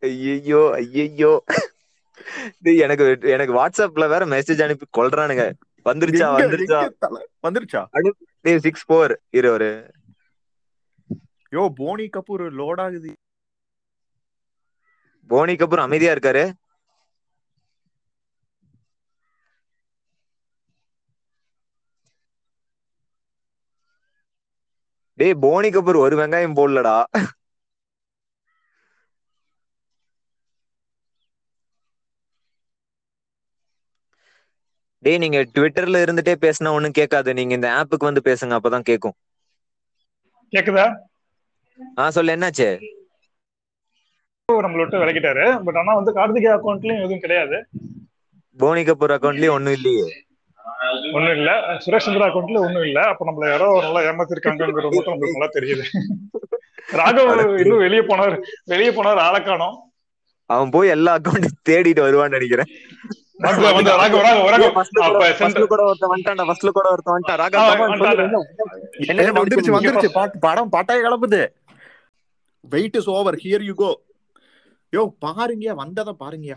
B: ஐயோ ஐயோ எனக்கு எனக்கு வாட்ஸ்அப்ல வேற மெசேஜ் அனுப்பி கொல்றானுங்க. வந்துருச்சா வந்துருச்சா?
A: வந்துருச்சா?
B: டேய் சிக்ஸ் ஃபோர் இரு ஒரு
A: யோ போனி கபூர் லோட் ஆகுது.
B: போனிக்கு அப்புறம் அமைதியா இருக்காரு. டேய் போனி கபூர் ஒரு வெங்காயம் போடலடா. டேய் நீங்க ட்விட்டர்ல இருந்துட்டே பேசினா ஒண்ணும் கேட்காது. நீங்க இந்த ஆப்புக்கு வந்து பேசுங்க அப்பதான் கேக்கும்.
C: கேக்குதா?
B: ஆ சொல்லு என்னாச்சு?
C: நம்மள விட்டு விளக்கிட்டாரு பட் ஆனா வந்து கார்த்திகே அக்கௌண்ட்லயும் எதுவும் கிடையாது.
B: போனி கபூர் அக்கௌண்ட்லயும் ஒண்ணும் இல்லையே.
C: ஒண்ணும் இல்ல. சுரேஷ் சந்திரா அக்கௌண்ட்ல ஒண்ணும் இல்ல. அப்ப நம்மள யாரோ நல்லா ஏமாத்திருக்காங்கிறது மட்டும் நம்மளுக்கு நல்லா தெரியுது. ராகவ் இன்னும் வெளியே போனவர் வெளியே போனவர் ஆளை காணோம்.
B: அவன் போய் எல்லா அக்கௌண்ட்டையும் தேடிட்டு வருவான்னு நினைக்கிறேன்.
A: படம் பட்டாய கலப்புது wait is over here you go yo பாருங்க வந்தத பாருங்க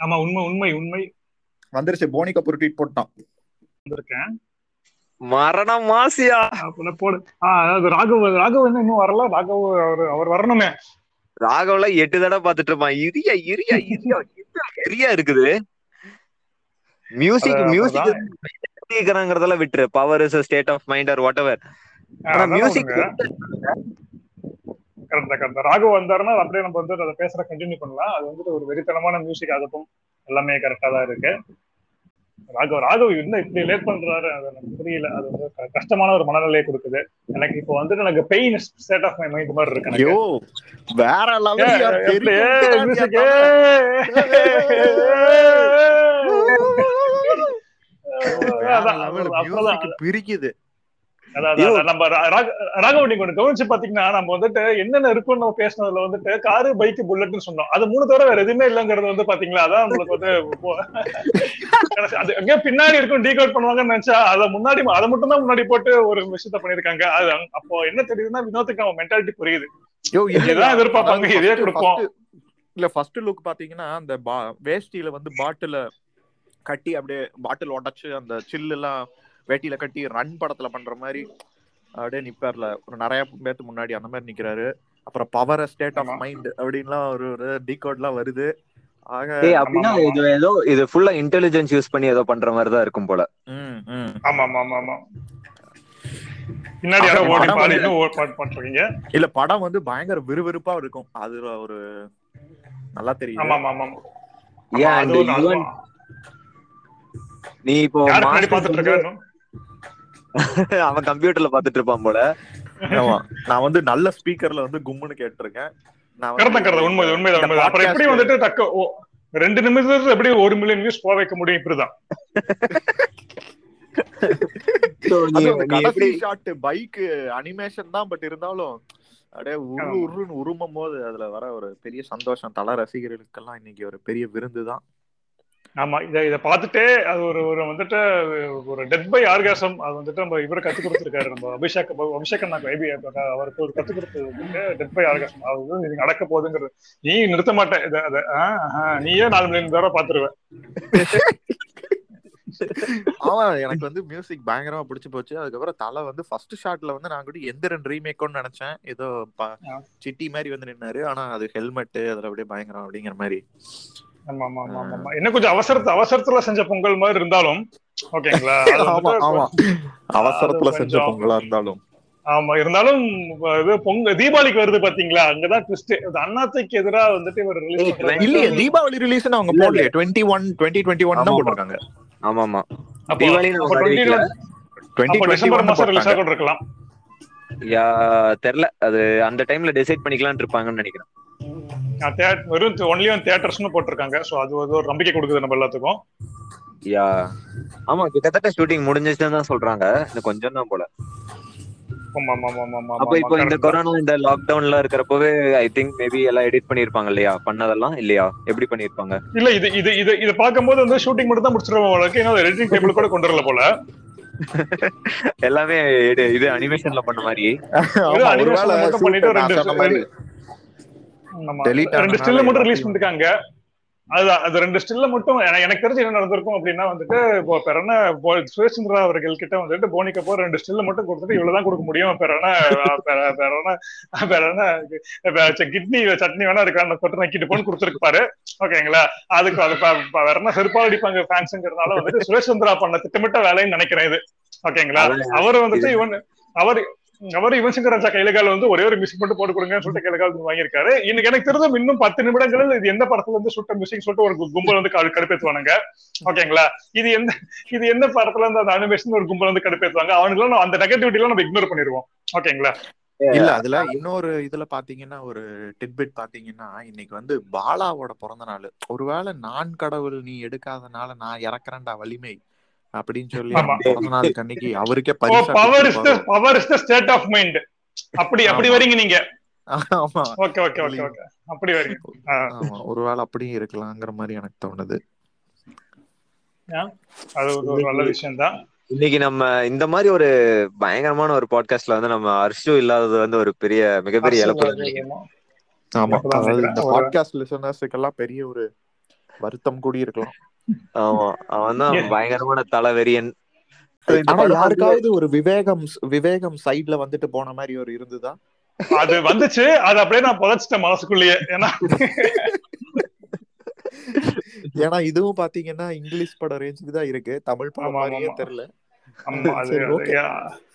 C: ஆமா உண்மை உண்மை உண்மை.
A: வந்துருச்சு. போனி கபூர் ட்வீட் போட்டான்.
C: வந்திருக்கேன்.
B: மரணம் மாசியா.
C: போடு. ராகவ் ராகவ் இன்னும் வரல. ராகவ் அவர் அவர் வரணுமே.
B: ராகவ்ல எட்டு தடவை பாத்துட்டு இருப்பான் இரியா இரியா இரியா இரியா, இருக்குது. மியூசிக் மியூசிக்
C: அதான்.
B: கேக்குறாங்கறதெல்லாம் விட்டுரு. Power is state of mind or whatever music
C: கரெக்டா கரெக்டா ராகவ் வந்தாருன்னா அப்படியே நம்ம வந்து அதை பேசுற கண்டினியூ பண்ணலாம். அது வந்துட்டு ஒரு வெறித்தனமான மியூசிக் ஆகட்டும். எல்லாமே கரெக்டா தான் இருக்கு. ராகவ் ராகவ் என்ன இப்படி லேட் பண்றாரு? அது எனக்கு புரியல. அது வந்து கஷ்டமான ஒரு மனநிலையை கொடுக்குது. எனக்கு இப்போ வந்துட்டு எனக்கு pain state of my mind மாதிரி இருக்கு
A: ஐயோ வேற லெவல். பிரிக்குது.
C: நம்ம ரா- ராக- ராகவன் நீங்க கவனிச்சு பாத்தீங்கன்னா நம்ம வந்துட்டு என்னென்ன இருக்குன்னு நம்ம பேசினதுல வந்துட்டு காரு பைக் புல்லட்னு சொன்னோம். அது மூணு தவிர வேற எதுவுமே இல்லங்கிறது வந்து பாத்தீங்களா? அதான் நம்மளுக்கு வந்து அது எங்க பின்னாடி இருக்கும் டீகோட் பண்ணுவாங்கன்னு நினைச்சா அதை முன்னாடி அதை மட்டும் தான் முன்னாடி போட்டு ஒரு விஷயத்த பண்ணிருக்காங்க அது அப்போ என்ன தெரியுதுன்னா வினோத்துக்கு அவன் மென்டாலிட்டி புரியுது. இதுதான் எதிர்பார்ப்பாங்க, இதே கொடுப்போம்.
A: இல்ல ஃபர்ஸ்ட் லுக் பாத்தீங்கன்னா அந்த வேஷ்டியில வந்து பாட்டில கட்டி அப்படியே பாட்டில் உடைச்சு அந்த சில்லு எல்லாம் வேட்டியில கட்டி ரன் படத்துல பண்ற மாதிரி அப்படியே நிப்பார்ல. ஒரு நிறைய பேத்து முன்னாடி அந்த மாதிரி நிக்கிறாரு. அப்புறம் பவர் ஸ்டேட் ஆஃப். மைண்ட் அப்படின்லாம் ஒரு ஒரு டீகோட் எல்லாம் வருது. ஆக
B: ஏய் அப்படின்னா இது ஏதோ இது ஃபுல்லா இன்டெலிஜென்ஸ் யூஸ் பண்ணி ஏதோ பண்ற மாதிரி தான் இருக்கும் போல.
A: ம், ம்.
C: ஆமா ஆமா ஆமா ஆமா
A: இல்ல படம் வந்து பயங்கர விறுவிறுப்பா இருக்கும். அதுல ஒரு நல்லா தெரியும்
B: நீ இப்போ அவன் கம்ப்யூட்டர்ல பாத்துட்டு இருப்பான் போல.
A: ஆமா. நான் வந்து நல்ல ஸ்பீக்கர்ல வந்து கும்முன்னு கேட்டிருக்கேன்.
C: உண்மை உண்மை அப்புறம் எப்படி வந்துட்டு தக்க ஓ, ரெண்டு நிமிஷத்துல எப்படி ஒரு மில்லியன் வியூஸ் போக வைக்க முடியும்? இப்படிதான்.
A: கடைசி ஷாட் பைக் அனிமேஷன் தான் பட் இருந்தாலும் அப்படியே உரு. உருன்னு உருமும் போது அதுல வர ஒரு பெரிய சந்தோஷம். தல ரசிகர்களுக்கெல்லாம் இன்னைக்கு ஒரு பெரிய விருந்து தான்
C: ஆமா இத இத பார்த்துட்டே அது ஒரு ஒரு வந்துட்டு ஒரு டெத் பை ஆர்காசம் அது வந்துட்டு நம்ம இவரை கத்து கொடுத்துருக்காரு. நம்ம அபிஷேக் அபிஷேக் நான் மேபி அவருக்கு ஒரு கத்து கொடுத்தது வந்துட்டு டெத் பை ஆர்காசம் அது வந்து இது நடக்க போகுதுங்கிறது. நீ நிறுத்த மாட்டேன். இத அத நீயே நாலு மில்லியன் தடவை பாத்துருவ
A: ஆமா எனக்கு வந்து மியூசிக் பயங்கரமா பிடிச்சு போச்சு. அதுக்கப்புறம் தலை வந்து ஃபர்ஸ்ட் ஷாட்ல வந்து நான் கூட எந்திரன் ரீமேக்னு நினைச்சேன். ஏதோ. சிட்டி மாதிரி வந்து நின்னாரு. ஆனா அது ஹெல்மெட் அதுல அப்படியே பயங்கரம் அப்படிங்கிற மாதிரி.
C: ஆமா ஆமா ஆமா ஆமா, ஆமா என்ன கொஞ்சம் அவசரத்து அவசரத்துல செஞ்ச பொங்கல் மாதிரி இருந்தாலும் ஓகேங்களா?
A: ஆமா ஆமா. அவசரத்துல செஞ்ச பொங்கலா இருந்தாலும்.
C: ஆமா இருந்தாலும் இது பொங்க தீபாவளிக்கு வருது பாத்தீங்களா? அங்கதான் ட்விஸ்ட் அண்ணாத்தைக்கு எதிரா வந்துட்டு இவர்
B: ஏய்,
C: ரிலீஸ்
A: இல்லையே தீபாவளி ரிலீஸ் அவங்க போடலையே. Twenty one twenty twenty one தான். போட்டிருக்காங்க
B: ஆமா. ஆமா
C: அப்போ
B: தீபாவளி நம்ம
C: அப்போ டுவெண்ட்டி
B: 21
A: டுவெண்ட்டி
C: அப்போ
A: டுவெண்ட்டி
C: டிசம்பர் மாசம் ரிலீஸ் இருக்கலாம்
B: யா தெரியல. அது அந்த டைம்ல டிசைட் பண்ணிக்கலாம்னு இருப்பாங்கன்னு நினைக்கிறேன்.
C: வெறும் ஒன்லி ஒன் தியேட்டர்ஸ்னு போட்டிருக்காங்க. சோ அது ஒரு நம்பிக்கை கொடுக்குது நம்ம எல்லாத்துக்கும்.
B: யா. ஆமா கிட்டத்தட்ட ஷூட்டிங் முடிஞ்சிச்சுன்னு தான் சொல்றாங்க. இன்னும் கொஞ்சம் தான் போல.
C: ஆமா ஆமா ஆமா ஆமா
B: அப்ப இப்போ இந்த கொரோனா இந்த லாக்டவுன்ல இருக்கிறப்பவே ஐ திங்க் மேபி எல்லாம் எடிட் பண்ணிருப்பாங்க இல்லையா? பண்ணதெல்லாம் இல்லையா? எப்படி பண்ணிருப்பாங்க
C: இல்ல இது இது இது இது பார்க்கும்போது வந்து ஷூட்டிங் மட்டும் தான் முடிச்சிருவோம் உங்களுக்கு இன்னும் எடிட்டிங் டேபிள் கூட கொண்டு வரல போல.
B: எல்லாமே இது- இது அனிமேஷன்ல பண்ண மாதிரி
A: ஆமா
C: animation
A: ஒருவேளை
C: மட்டும்
A: shoot
C: பண்ணிட்டு
A: நான்
C: ரெண்டு ஸ்டில்ல மட்டும் ரிலீஸ் பண்ணிருக்காங்க அது அது ரெண்டு ஸ்டில்ல மட்டும் என- எனக்கு தெரிஞ்சு என்ன நடந்திருக்கும் அப்படின்னா வந்துட்டு இப்போ பெறன சுரேஷ்சந்திரா அவர்கள் கிட்ட வந்துட்டு போனி கபூர் ரெண்டு ஸ்டில்ல மட்டும் கொடுத்துட்டு இவ்வளவுதான் கொடுக்க முடியும். பெறன பெற- பெறன பெறன கிட்னி சட்னி வேணா இருக்கா அந்த கொட்டு நக்கிட்டு போன்னு கொடுத்துருப்பாரு. ஓகேங்களா? அதுக்கு அது ப- ப- வேற என்ன செருப்பா அடிப்பாங்க ஃபேன்ஸுங்கிறதுனால வந்துட்டு சுரேஷ்சந்திரா பண்ண திட்டமிட்ட வேலைன்னு நினைக்கிறேன் இது. ஓகேங்களா? அவர் வந்துட்டு இவன் அவர் அவர் யுவன் சங்கர் ராஜா கையில கால வந்து ஒரே ஒரு மியூசிக் மட்டும் போட்டு கொடுங்கன்னு சொல்லிட்டு கையில கால வாங்கியிருக்காரு. இன்னைக்கு எனக்கு தெரிஞ்ச இன்னும் பத்து நிமிடங்களில் இது எந்த படத்துல இருந்து சுட்ட மியூசிக் சொல்லிட்டு ஒரு கும்பல் வந்து கடு- கடுப்பேத்துவானுங்க. ஓகேங்களா? இது எந்த இது எந்த படத்துல இருந்து அந்த அனிமேஷன் ஒரு கும்பல் வந்து கடுப்பேத்துவாங்க? அவனுக்கு அந்த நெகட்டிவிட்டி எல்லாம் நம்ம இக்னோர் பண்ணிடுவோம். ஓகேங்களா?
A: இல்ல அதுல இன்னொரு இதுல பாத்தீங்கன்னா ஒரு டிட்பிட் பாத்தீங்கன்னா இன்னைக்கு வந்து பாலாவோட பிறந்த நாள். ஒருவேளை நான் கடவுள் நீ எடுக்காதனால நான் இறக்குறேன்டா வலிமை. அப்படின்னு சொல்லி அன்னைக்கு அவருக்கே
C: power is the
A: கொடுத்திருப்பாரோ.
C: Power is the state of mind அப்படி அப்படி. வரீங்க நீங்க.
A: ஆமா.
C: Okay okay okay okay. அப்படி வரீங்க.
A: ஆமா ஒருவேளை அப்படியும் இருக்கலாங்கிற மாதிரி எனக்கு தோணுது.
C: அது ஒரு நல்ல விஷயம் தான்
B: இன்னைக்கு நம்ம இந்த மாதிரி ஒரு பயங்கரமான ஒரு பாட்காஸ்ட்ல வந்து நம்ம அர்ஷு இல்லாதது வந்து ஒரு பெரிய மிகப்பெரிய இழப்பு.
A: ஆமா. அதாவது இந்த பாட்காஸ்ட் லிசனர்ஸுக்கு எல்லாம் பெரிய ஒரு வருத்தம் கூடி இருக்கலாம்
B: ஆமா. அவன் தான். பயங்கரமான தலைவெறியன்.
A: ஆனா யாருக்காவது ஒரு விவேகம் விவேகம் சைடுல வந்துட்டு போன மாதிரி ஒரு இருந்துதா?
C: அது வந்துச்சு. அது அப்படியே நான் புதைச்சிட்டேன் மனசுக்குள்ளேயே. ஏன்னா
A: ஏன்னா இதுவும் பாத்தீங்கன்னா இங்கிலீஷ் படம் ரேஞ்சுக்கு தான் இருக்கு. தமிழ் படம் மாதிரியே. தெரியல.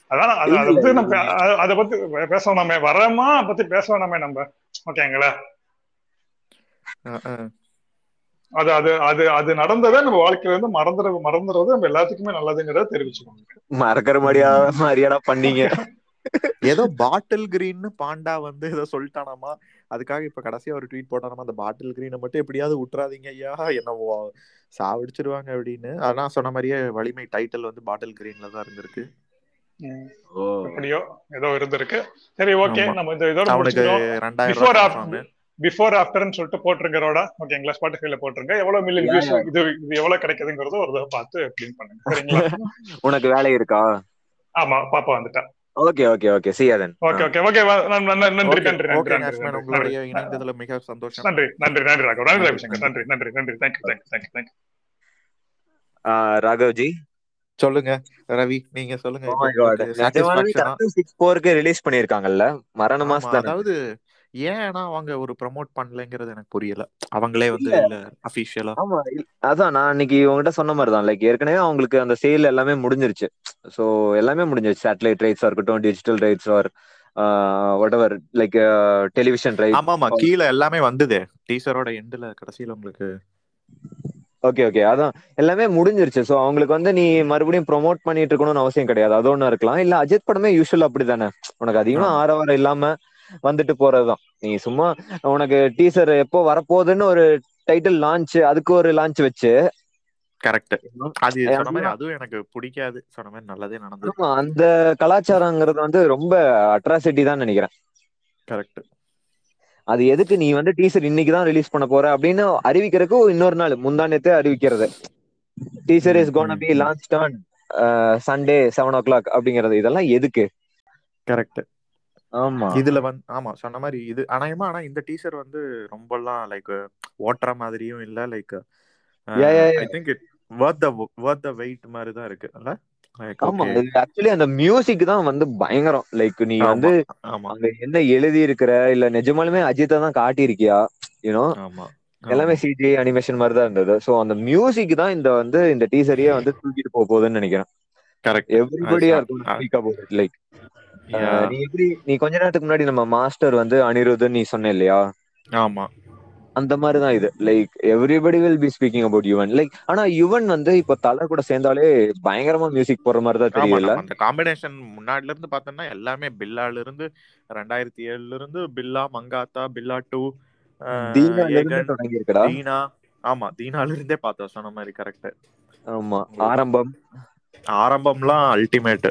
C: அதான் அது அதை பத்தி நம்ம அதை பத்தி பேச வேணாமே. வரமா? பத்தி பேச வேணாமே நம்ம. ஓகேங்களா. அது அது அது அது நடந்ததை நம்ம வாழ்க்கையில இருந்து மறந்துட மறந்துடுறது நம்ம எல்லாத்துக்குமே நல்லதுங்கிறத தெரிவிச்சுக்கோங்க.
B: மறக்கிற மாதிரியா மாதிரியாடா பண்ணீங்க.
A: ஏதோ பாட்டில் கிரீன்னு பாண்டா வந்து ஏதோ சொல்லிட்டானாமா? அதுக்காக இப்ப கடைசியா ஒரு ட்வீட் போட்டானாமா? அந்த பாட்டில் கிரீனை மட்டும் எப்படியாவது விட்டுறாதீங்க ஐயா என்ன வா- சாவடிச்சிருவாங்க அப்படின்னு. ஆனா சொன்ன மாதிரியே வலிமை டைட்டில் வந்து பாட்டில் கிரீன்ல தான் இருந்திருக்கு.
C: எப்படியோ ஏதோ இருந்திருக்கு. சரி ஓகே. நம்ம இந்த இதோட
A: ரெண்டாயிரம்
C: பிஃபோர் ஆஃப்டர்னு சொல்லிட்டு போட்டுருங்க ரோடா? ஓகேங்களா ஸ்பாட்டிஃபைல போட்டுருங்க. எவ்வளவு மில்லியன் வியூஸ். இது இது எவ்வளவு கிடைக்குதுங்கிறத ஒரு தடவை பார்த்து க்ளீன் பண்ணுங்க. சரிங்களா?
B: உனக்கு வேலை இருக்கா?
C: ஆமா பாப்பா வந்துட்டா.
B: Okay okay okay see you then.
C: Okay okay okay நன்றி நன்றி
A: Okay,
C: நன்றி
A: உங்களுடைய
C: நன்றி.
A: இணைந்ததுல மிக சந்தோஷம்.
C: நன்றி நன்றி நன்றி ராகவ். நன்றி
A: நன்றி,
C: ரவிசங்கர். நன்றி நன்றி. நன்றி thank you thank you thank you thank you
B: Raghavji?
A: சொல்லுங்க ரவி நீங்க சொல்லுங்க.
B: Oh
A: இப்போ
B: my God.
A: உங்களுக்கு
B: நிஜமாலுமே
A: satisfaction-ஆ?
B: கரெக்டா சிக்ஸ் ஃபோருக்கு ரிலீஸ் பண்ணிருக்காங்கல்ல மரண மாசம் தானே.
A: அதாவது ஏன்னா அவங்க ஒரு ப்ரோமோட் பண்ணலைங்கிறது எனக்கு புரியல. அவங்களே வந்து அபிஷியலா
B: ஆமா அதான் நான் அன்னைக்கு உங்ககிட்ட சொன்ன மாதிரி தான் லைக் ஏற்கனவே அவங்களுக்கு அந்த சேல் எல்லாமே முடிஞ்சிருச்சு. சோ எல்லாமே முடிஞ்சிருச்சு. சேட்டலைட் ரைட்ஸா இருக்கட்டும் digital rights are what like television right
A: ஆமா ஆமா. கீழே எல்லாமே வந்ததே. டீசரோட எண்ட்ல கடைசியில உங்களுக்கு.
B: ஓகே ஓகே அதான். எல்லாமே முடிஞ்சிருச்சு. சோ அவங்களுக்கு வந்து நீ மறுபடியும் ப்ரோமோட் பண்ணிட்டு இருக்கணும்னு அவசியம் கிடையாது. அது ஒண்ணு இருக்கலாம். இல்ல அஜித் படமே யூஸ்வல் அப்படிதானே. உனக்கு அதிகமா. ஆரவாரம் இல்லாம வந்துட்டு போறதுதான். நீ சும்மா உனக்கு டீசர் எப்போ வரப்போகுதுன்னு ஒரு டைட்டில் லான்ச் அதுக்கு ஒரு லான்ச் வச்சு.
A: கரெக்ட் அது சொன்ன மாதிரி. அதுவும் எனக்கு பிடிக்காது. சொன்ன மாதிரி நல்லதே நடந்தது.
B: அந்த கலாச்சாரங்கிறது வந்து ரொம்ப அட்ராசிட்டி தான் நினைக்கிறேன்.
A: கரெக்ட்
B: அது எதுக்கு நீ வந்து டீசர் இன்னைக்கு தான் ரிலீஸ் பண்ண போற அப்படின்னு அறிவிக்கிறதுக்கு இன்னொரு நாள் முந்தானத்தே அறிவிக்கிறது. Teaser is gonna be. Launch on Sunday seven o'clock அப்படிங்கிறது. இதெல்லாம் எதுக்கு?
A: கரெக்ட் இதுல வந்து ஆமா சொன்ன மாதிரி இது அநேகமா ஆனா இந்த டீசர் வந்து ரொம்பலாம் லைக் ஓட்டுற மாதிரியும் இல்ல like. I think it worth the worth the wait மாதிரி தான் இருக்கு. இல்ல?
B: ஆமா ஆக்சுவலி அந்த மியூசிக் தான் வந்து பயங்கரம். லைக் நீ வந்து
A: ஆமா.
B: அங்க என்ன எழுதி இருக்கிற இல்ல நிஜமாலுமே அஜித்தை தான் காட்டியிருக்கியா? யூனோ
A: ஆமா
B: எல்லாமே சிஜி அனிமேஷன் மாதிரி தான் இருந்தது. சோ அந்த மியூசிக் தான் இந்த வந்து இந்த டீசரையே வந்து தூக்கிட்டு போக போகுதுன்னு நினைக்கிறேன்.
A: கரெக்ட்
B: எவ்ரிபடியா இருக்கும் லைக் நீ எப்படி நீ கொஞ்ச நேரத்துக்கு முன்னாடி நம்ம மாஸ்டர் வந்து அனிருத்னு நீ சொன்ன இல்லையா?
A: ஆமா.
B: அந்த மாதிரி தான் இது. Like everybody will be speaking about Yuvan like ஆனா யுவன் வந்து இப்ப தலை கூட சேர்ந்தாலே பயங்கரமா மியூசிக் போடுற மாதிரி தான்
A: நம்ம அந்த காம்பினேஷன் முன்னாடில இருந்து பார்த்தோம்னா எல்லாமே பில்லால இருந்து ரெண்டாயிரத்தி ஏழுல இருந்து பில்லா மங்காத்தா பில்லா டூ ஏகன்
B: தொடங்கி இருக்கடா
A: தீனா. ஆமா தீனால இருந்தே பார்த்தோம் சொன்ன மாதிரி கரெக்ட்
B: ஆமா ஆரம்பம்.
A: ஆரம்பம்லாம் அல்டிமேட்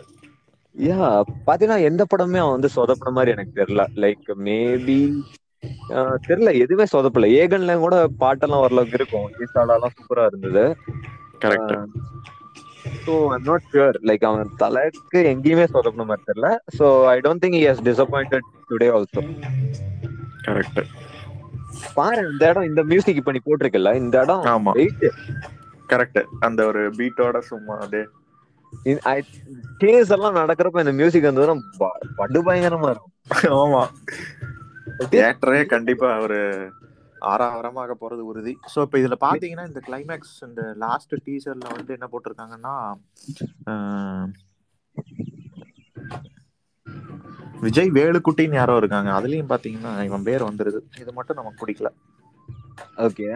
B: யா பாத்தீங்கன்னா எந்த படமே அவன் வந்து சொதப்பின மாதிரி எனக்கு தெரியல. லைக் மேபி தெரியல. எதுவுமே சொதப்பல. ஏகன்ல கூட பாட்டெல்லாம் ஓரளவுக்கு இருக்கும். ஈசாலாலாம் சூப்பரா இருந்தது.
A: Correct
B: so I'm not sure like அவன் தலைக்கு எங்கேயுமே சொதப்பின மாதிரி தெரியல. So I don't think has disappointed today also
A: correct
B: பாரு இந்த இடம் இந்த மியூசிக் இப்ப நீ போட்டிருக்கல இந்த இடம்
A: ஆமா. கரெக்ட் அந்த ஒரு பீட்டோட சும்மா அப்படியே
B: கேஸ் எல்லாம் நடக்கிறப்ப இந்த மியூசிக் வந்ததுன்னா படு பயங்கரமா இருக்கும்.
A: ஆமா. தியேட்டரே கண்டிப்பா ஒரு ஆறாவரமாக போறது உறுதி. சோ இப்ப இதுல பாத்தீங்கன்னா இந்த கிளைமேக்ஸ் இந்த லாஸ்ட் டீசர்ல வந்து என்ன போட்டிருக்காங்கன்னா விஜய் வேலுக்குட்டின்னு யாரோ இருக்காங்க. அதுலயும் பாத்தீங்கன்னா இவன் பேர் வந்துருது. இது மட்டும் நமக்கு பிடிக்கல.
B: ஓகே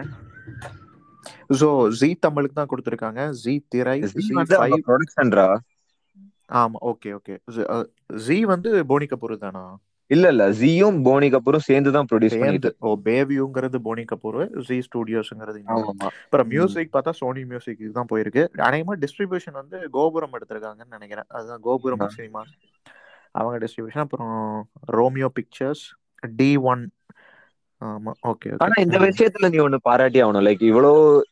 A: சோ ஜி தமிழுக்கு தான் கொடுத்திருக்காங்க. ஜி திரை
B: ப்ரொடக்ஷன்ரா
A: ஆமா ஓகே ஓகே ஜி வந்து போனி கபூர் தானா?
B: இல்ல இல்ல. ஜியும் போனி கபூரும் சேர்ந்து தான் ப்ரொடியூஸ் பண்ணிட்டு
A: ஓ பேவியூங்கிறது போனி கபூர் ஜி ஸ்டுடியோஸ்ங்கிறது அப்புறம் மியூசிக் பார்த்தா சோனி மியூசிக் தான் போயிருக்கு. அநேகமா டிஸ்ட்ரிபியூஷன் வந்து கோபுரம் எடுத்திருக்காங்கன்னு நினைக்கிறேன். அதுதான் கோபுரம். சினிமா. அவங்க டிஸ்ட்ரிபியூஷன் அப்புறம் ரோமியோ பிக்சர்ஸ் டி ஒன் ஆமா ஓகே
B: ஆனா இந்த விஷயத்துல நீ ஒண்ணு பாராட்டி ஆகணும். லைக் இவ்வளோ ஆம்,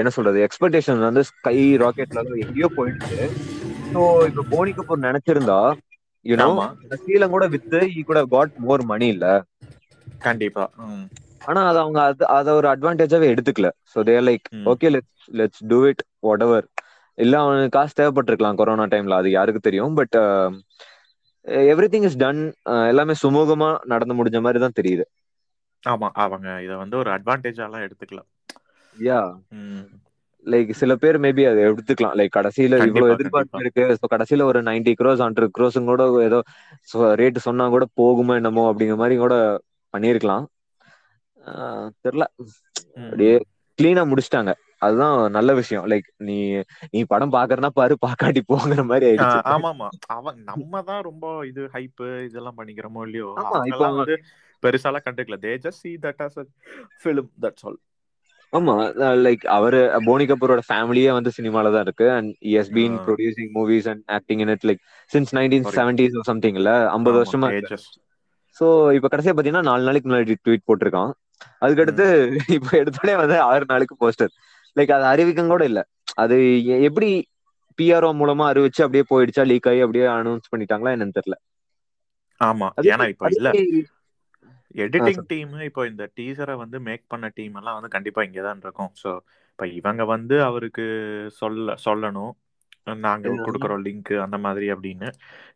B: என்ன சொல்றது? எக்ஸ்பெக்டேஷன் வந்து ஸ்கை ராக்கெட்ல எங்கேயோ போயிடுச்சு. ஸோ இப்ப போனி கபூர் நினைச்சிருந்தா யூனோ இந்த சீலம் கூட வித்து ஈ கூட காட் மோர் மணி இல்ல.
A: கண்டிப்பா.
B: ஆனா அது அவங்க அது அதை ஒரு அட்வான்டேஜாவே எடுத்துக்கல. So there like. Okay let's let's do it whatever இல்ல அவனுக்கு காசு தேவைப்பட்டிருக்கலாம் கொரோனா டைம்ல அது யாருக்கு தெரியும். But everything is done எல்லாமே சுமூகமா நடந்து முடிஞ்ச மாதிரி தான் தெரியுது.
A: ஆமா அவங்க இத வந்து ஒரு அட்வான்டேஜாலாம் எடுத்துக்கலாம்
B: யா. லைக் சில பேர் மேபி அதை எடுத்துக்கலாம். லைக் கடைசியில இவ்வளவு எதிர்பார்ப்பு. இருக்கு. ஸோ கடைசியில ஒரு நைன்டி க்ரோஸ் ஹண்ட்ரட் க்ரோஸும் கூட ஏதோ ரேட் சொன்னா கூட போகுமோ என்னமோ அப்படிங்கிற மாதிரி கூட பண்ணியிருக்கலாம். தெரியல. அப்படியே கிளீனா முடிச்சிட்டாங்க. அதுதான் நல்ல விஷயம். லைக் நீ நீ படம் பாக்குறனா பாரு பாக்காட்டி போங்கிற மாதிரி ஆயிடுச்சு.
A: ஆமாமா. அவன் நம்ம தான் ரொம்ப இது ஹைப் இதெல்லாம் பண்ணிக்கிறோமோ இல்லையோ?
B: ஆமா,
A: பெருசாலாம் கண்டுக்கல. They just see that as a film that's all.
B: ஆமா லைக் அவரு போனி கபூரோட ஃபேமிலியே வந்து சினிமால தான் இருக்கு. And has been. Producing movies and acting in it like since nineteen seventies சம்திங்ல ஐம்பது
A: ஆமா
B: வருஷமா சோ இப்ப கடைசியா பாத்தீங்கன்னா நாலு நாளைக்கு முன்னாடி ட்வீட் போட்டிருக்கான். அதுக்கடுத்து இப்ப எடுத்தோடனே வந்து ஆறு நாளுக்கு போஸ்டர் லைக் அது அறிவிக்கம் கூட இல்ல. அது எப்படி பிஆர்ஓ மூலமா அறிவிச்சு அப்படியே போயிடுச்சா லீக் ஆகி அப்படியே அனௌன்ஸ் பண்ணிட்டாங்களா என்னன்னு தெரியல.
A: ஆமா ஏன்னா இப்போ இல்ல. எடிட்டிங் டீம் இப்போ இந்த டீசரை வந்து மேக் பண்ண டீம் எல்லாம் வந்து கண்டிப்பா இங்கே தான் இருக்கும். ஸோ இப்போ இவங்க வந்து அவருக்கு சொல்ல சொல்லணும். நாங்க? கொடுக்குறோம் லிங்க் அந்த மாதிரி அப்படின்னு.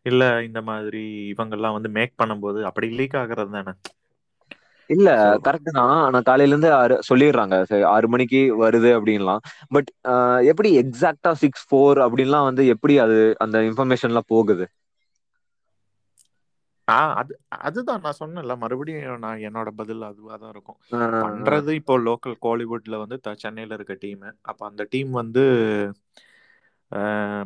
A: இல்ல இந்த மாதிரி இவங்கெல்லாம் வந்து மேக் பண்ணும்போது அப்படி லீக் ஆகுறது தானே?
B: இல்ல கரெக்ட் தான். ஆனா காலையில இருந்து ஆறு சொல்லிடுறாங்க. ஆறு மணிக்கு வருது அப்படின்லாம். பட் எப்படி எக்ஸாக்டா சிக்ஸ் ஃபோர் அப்படின்லாம் வந்து எப்படி அது அந்த இன்ஃபர்மேஷன்லாம் போகுது?
A: ஆ அது அதுதான் நான் சொன்னேன்ல. மறுபடியும் நான் என்னோட பதில் அதுவா தான் இருக்கும். பண்றது இப்போ லோக்கல் கோலிவுட்ல வந்து சென்னையில இருக்க டீம். அப்ப அந்த டீம் வந்து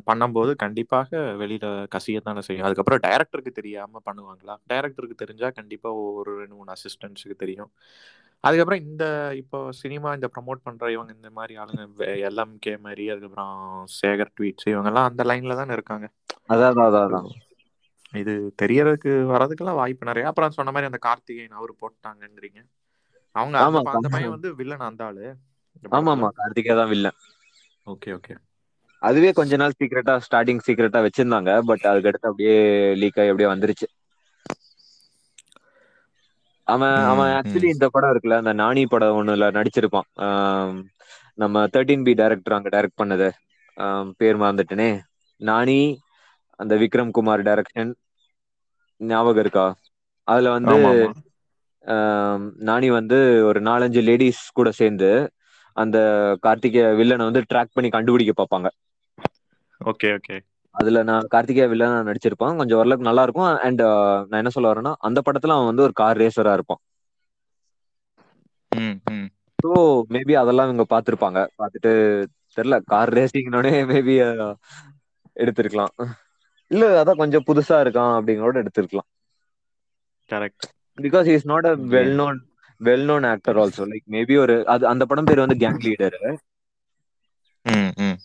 A: பண்ணும்போது கண்டிப்பாக வெளியில கசியத்தானே செய்யும். அதுக்கப்புறம் டைரக்டருக்கு தெரியாம பண்ணுவாங்களா? டைரக்டருக்கு தெரிஞ்சா கண்டிப்பா ஒரு ரெண்டு மூணு அசிஸ்டன்ட்ஸுக்கு தெரியும். அதுக்கப்புறம் இந்த இப்போ சினிமா இந்த ப்ரமோட் பண்ற இவங்க இந்த மாதிரி ஆளுங்க எல்எம்கே மாதிரி அதுக்கப்புறம் சேகர் ட்வீட்ஸ் இவங்கெல்லாம் அந்த லைன்ல தானே இருக்காங்க.
B: அதான் அதான்.
A: இது தெரியறதுக்கு வரதுக்கெல்லாம் வாய்ப்பு நிறைய. அப்புறம் சொன்ன மாதிரி அந்த கார்த்திகேயன் அவரு போட்டாங்கன்றீங்க. அவங்க அந்த
B: ஆமா
A: அந்த பையன் வந்து வில்லன் அந்த ஆளு.
B: ஆமா ஆமா கார்த்திகா தான் வில்ல
A: ஓகே ஓகே.
B: அதுவே கொஞ்ச நாள் சீக்கிரட்டா ஸ்டார்டிங் சீக்கிரட்டா வச்சிருந்தாங்க. பட் அதுக்கடுத்து அப்படியே லீக் ஆகி அப்படியே வந்துருச்சு. அவன் அவன் ஆக்சுவலி இந்த படம் இருக்குல்ல அந்த நானி படம் ஒண்ணுல நடிச்சிருப்பான். நம்ம தேர்ட்டீன் பி டைரக்டர் அங்க டைரக்ட் பண்ணது. பேர் மறந்துட்டேனே. நானி அந்த விக்ரம் குமார் டைரக்ஷன் ஞாபகம் இருக்கா? அதுல வந்து நானி வந்து ஒரு நாலஞ்சு லேடிஸ் கூட சேர்ந்து அந்த கார்த்திகேய வில்லனை வந்து ட்ராக் பண்ணி கண்டுபிடிக்க பார்ப்பாங்க.
A: Okay okay.
B: அதுல நான் கார்த்திகேய வில்லனா நடிச்சிருப்பான். கொஞ்சம் ஓரளவுக்கு நல்லா இருக்கும். அண்ட் நான் என்ன சொல்ல வரேன்னா அந்த படத்துல அவன் வந்து ஒரு கார் ரேசரா இருப்பான். ஸோ மேபி அதெல்லாம் இவங்க பார்த்திருப்பாங்க. பார்த்துட்டு தெரியல கார் ரேசிங்னோடனே மேபி எடுத்திருக்கலாம். இல்ல அதான் கொஞ்சம் புதுசா இருக்கான் அப்படிங்கறோட எடுத்திருக்கலாம்.
A: Correct
B: because is not a well known well known actor also like maybe ஒரு அது அந்த படம் பேர் வந்து கேங் லீடர்
A: ம் ம்.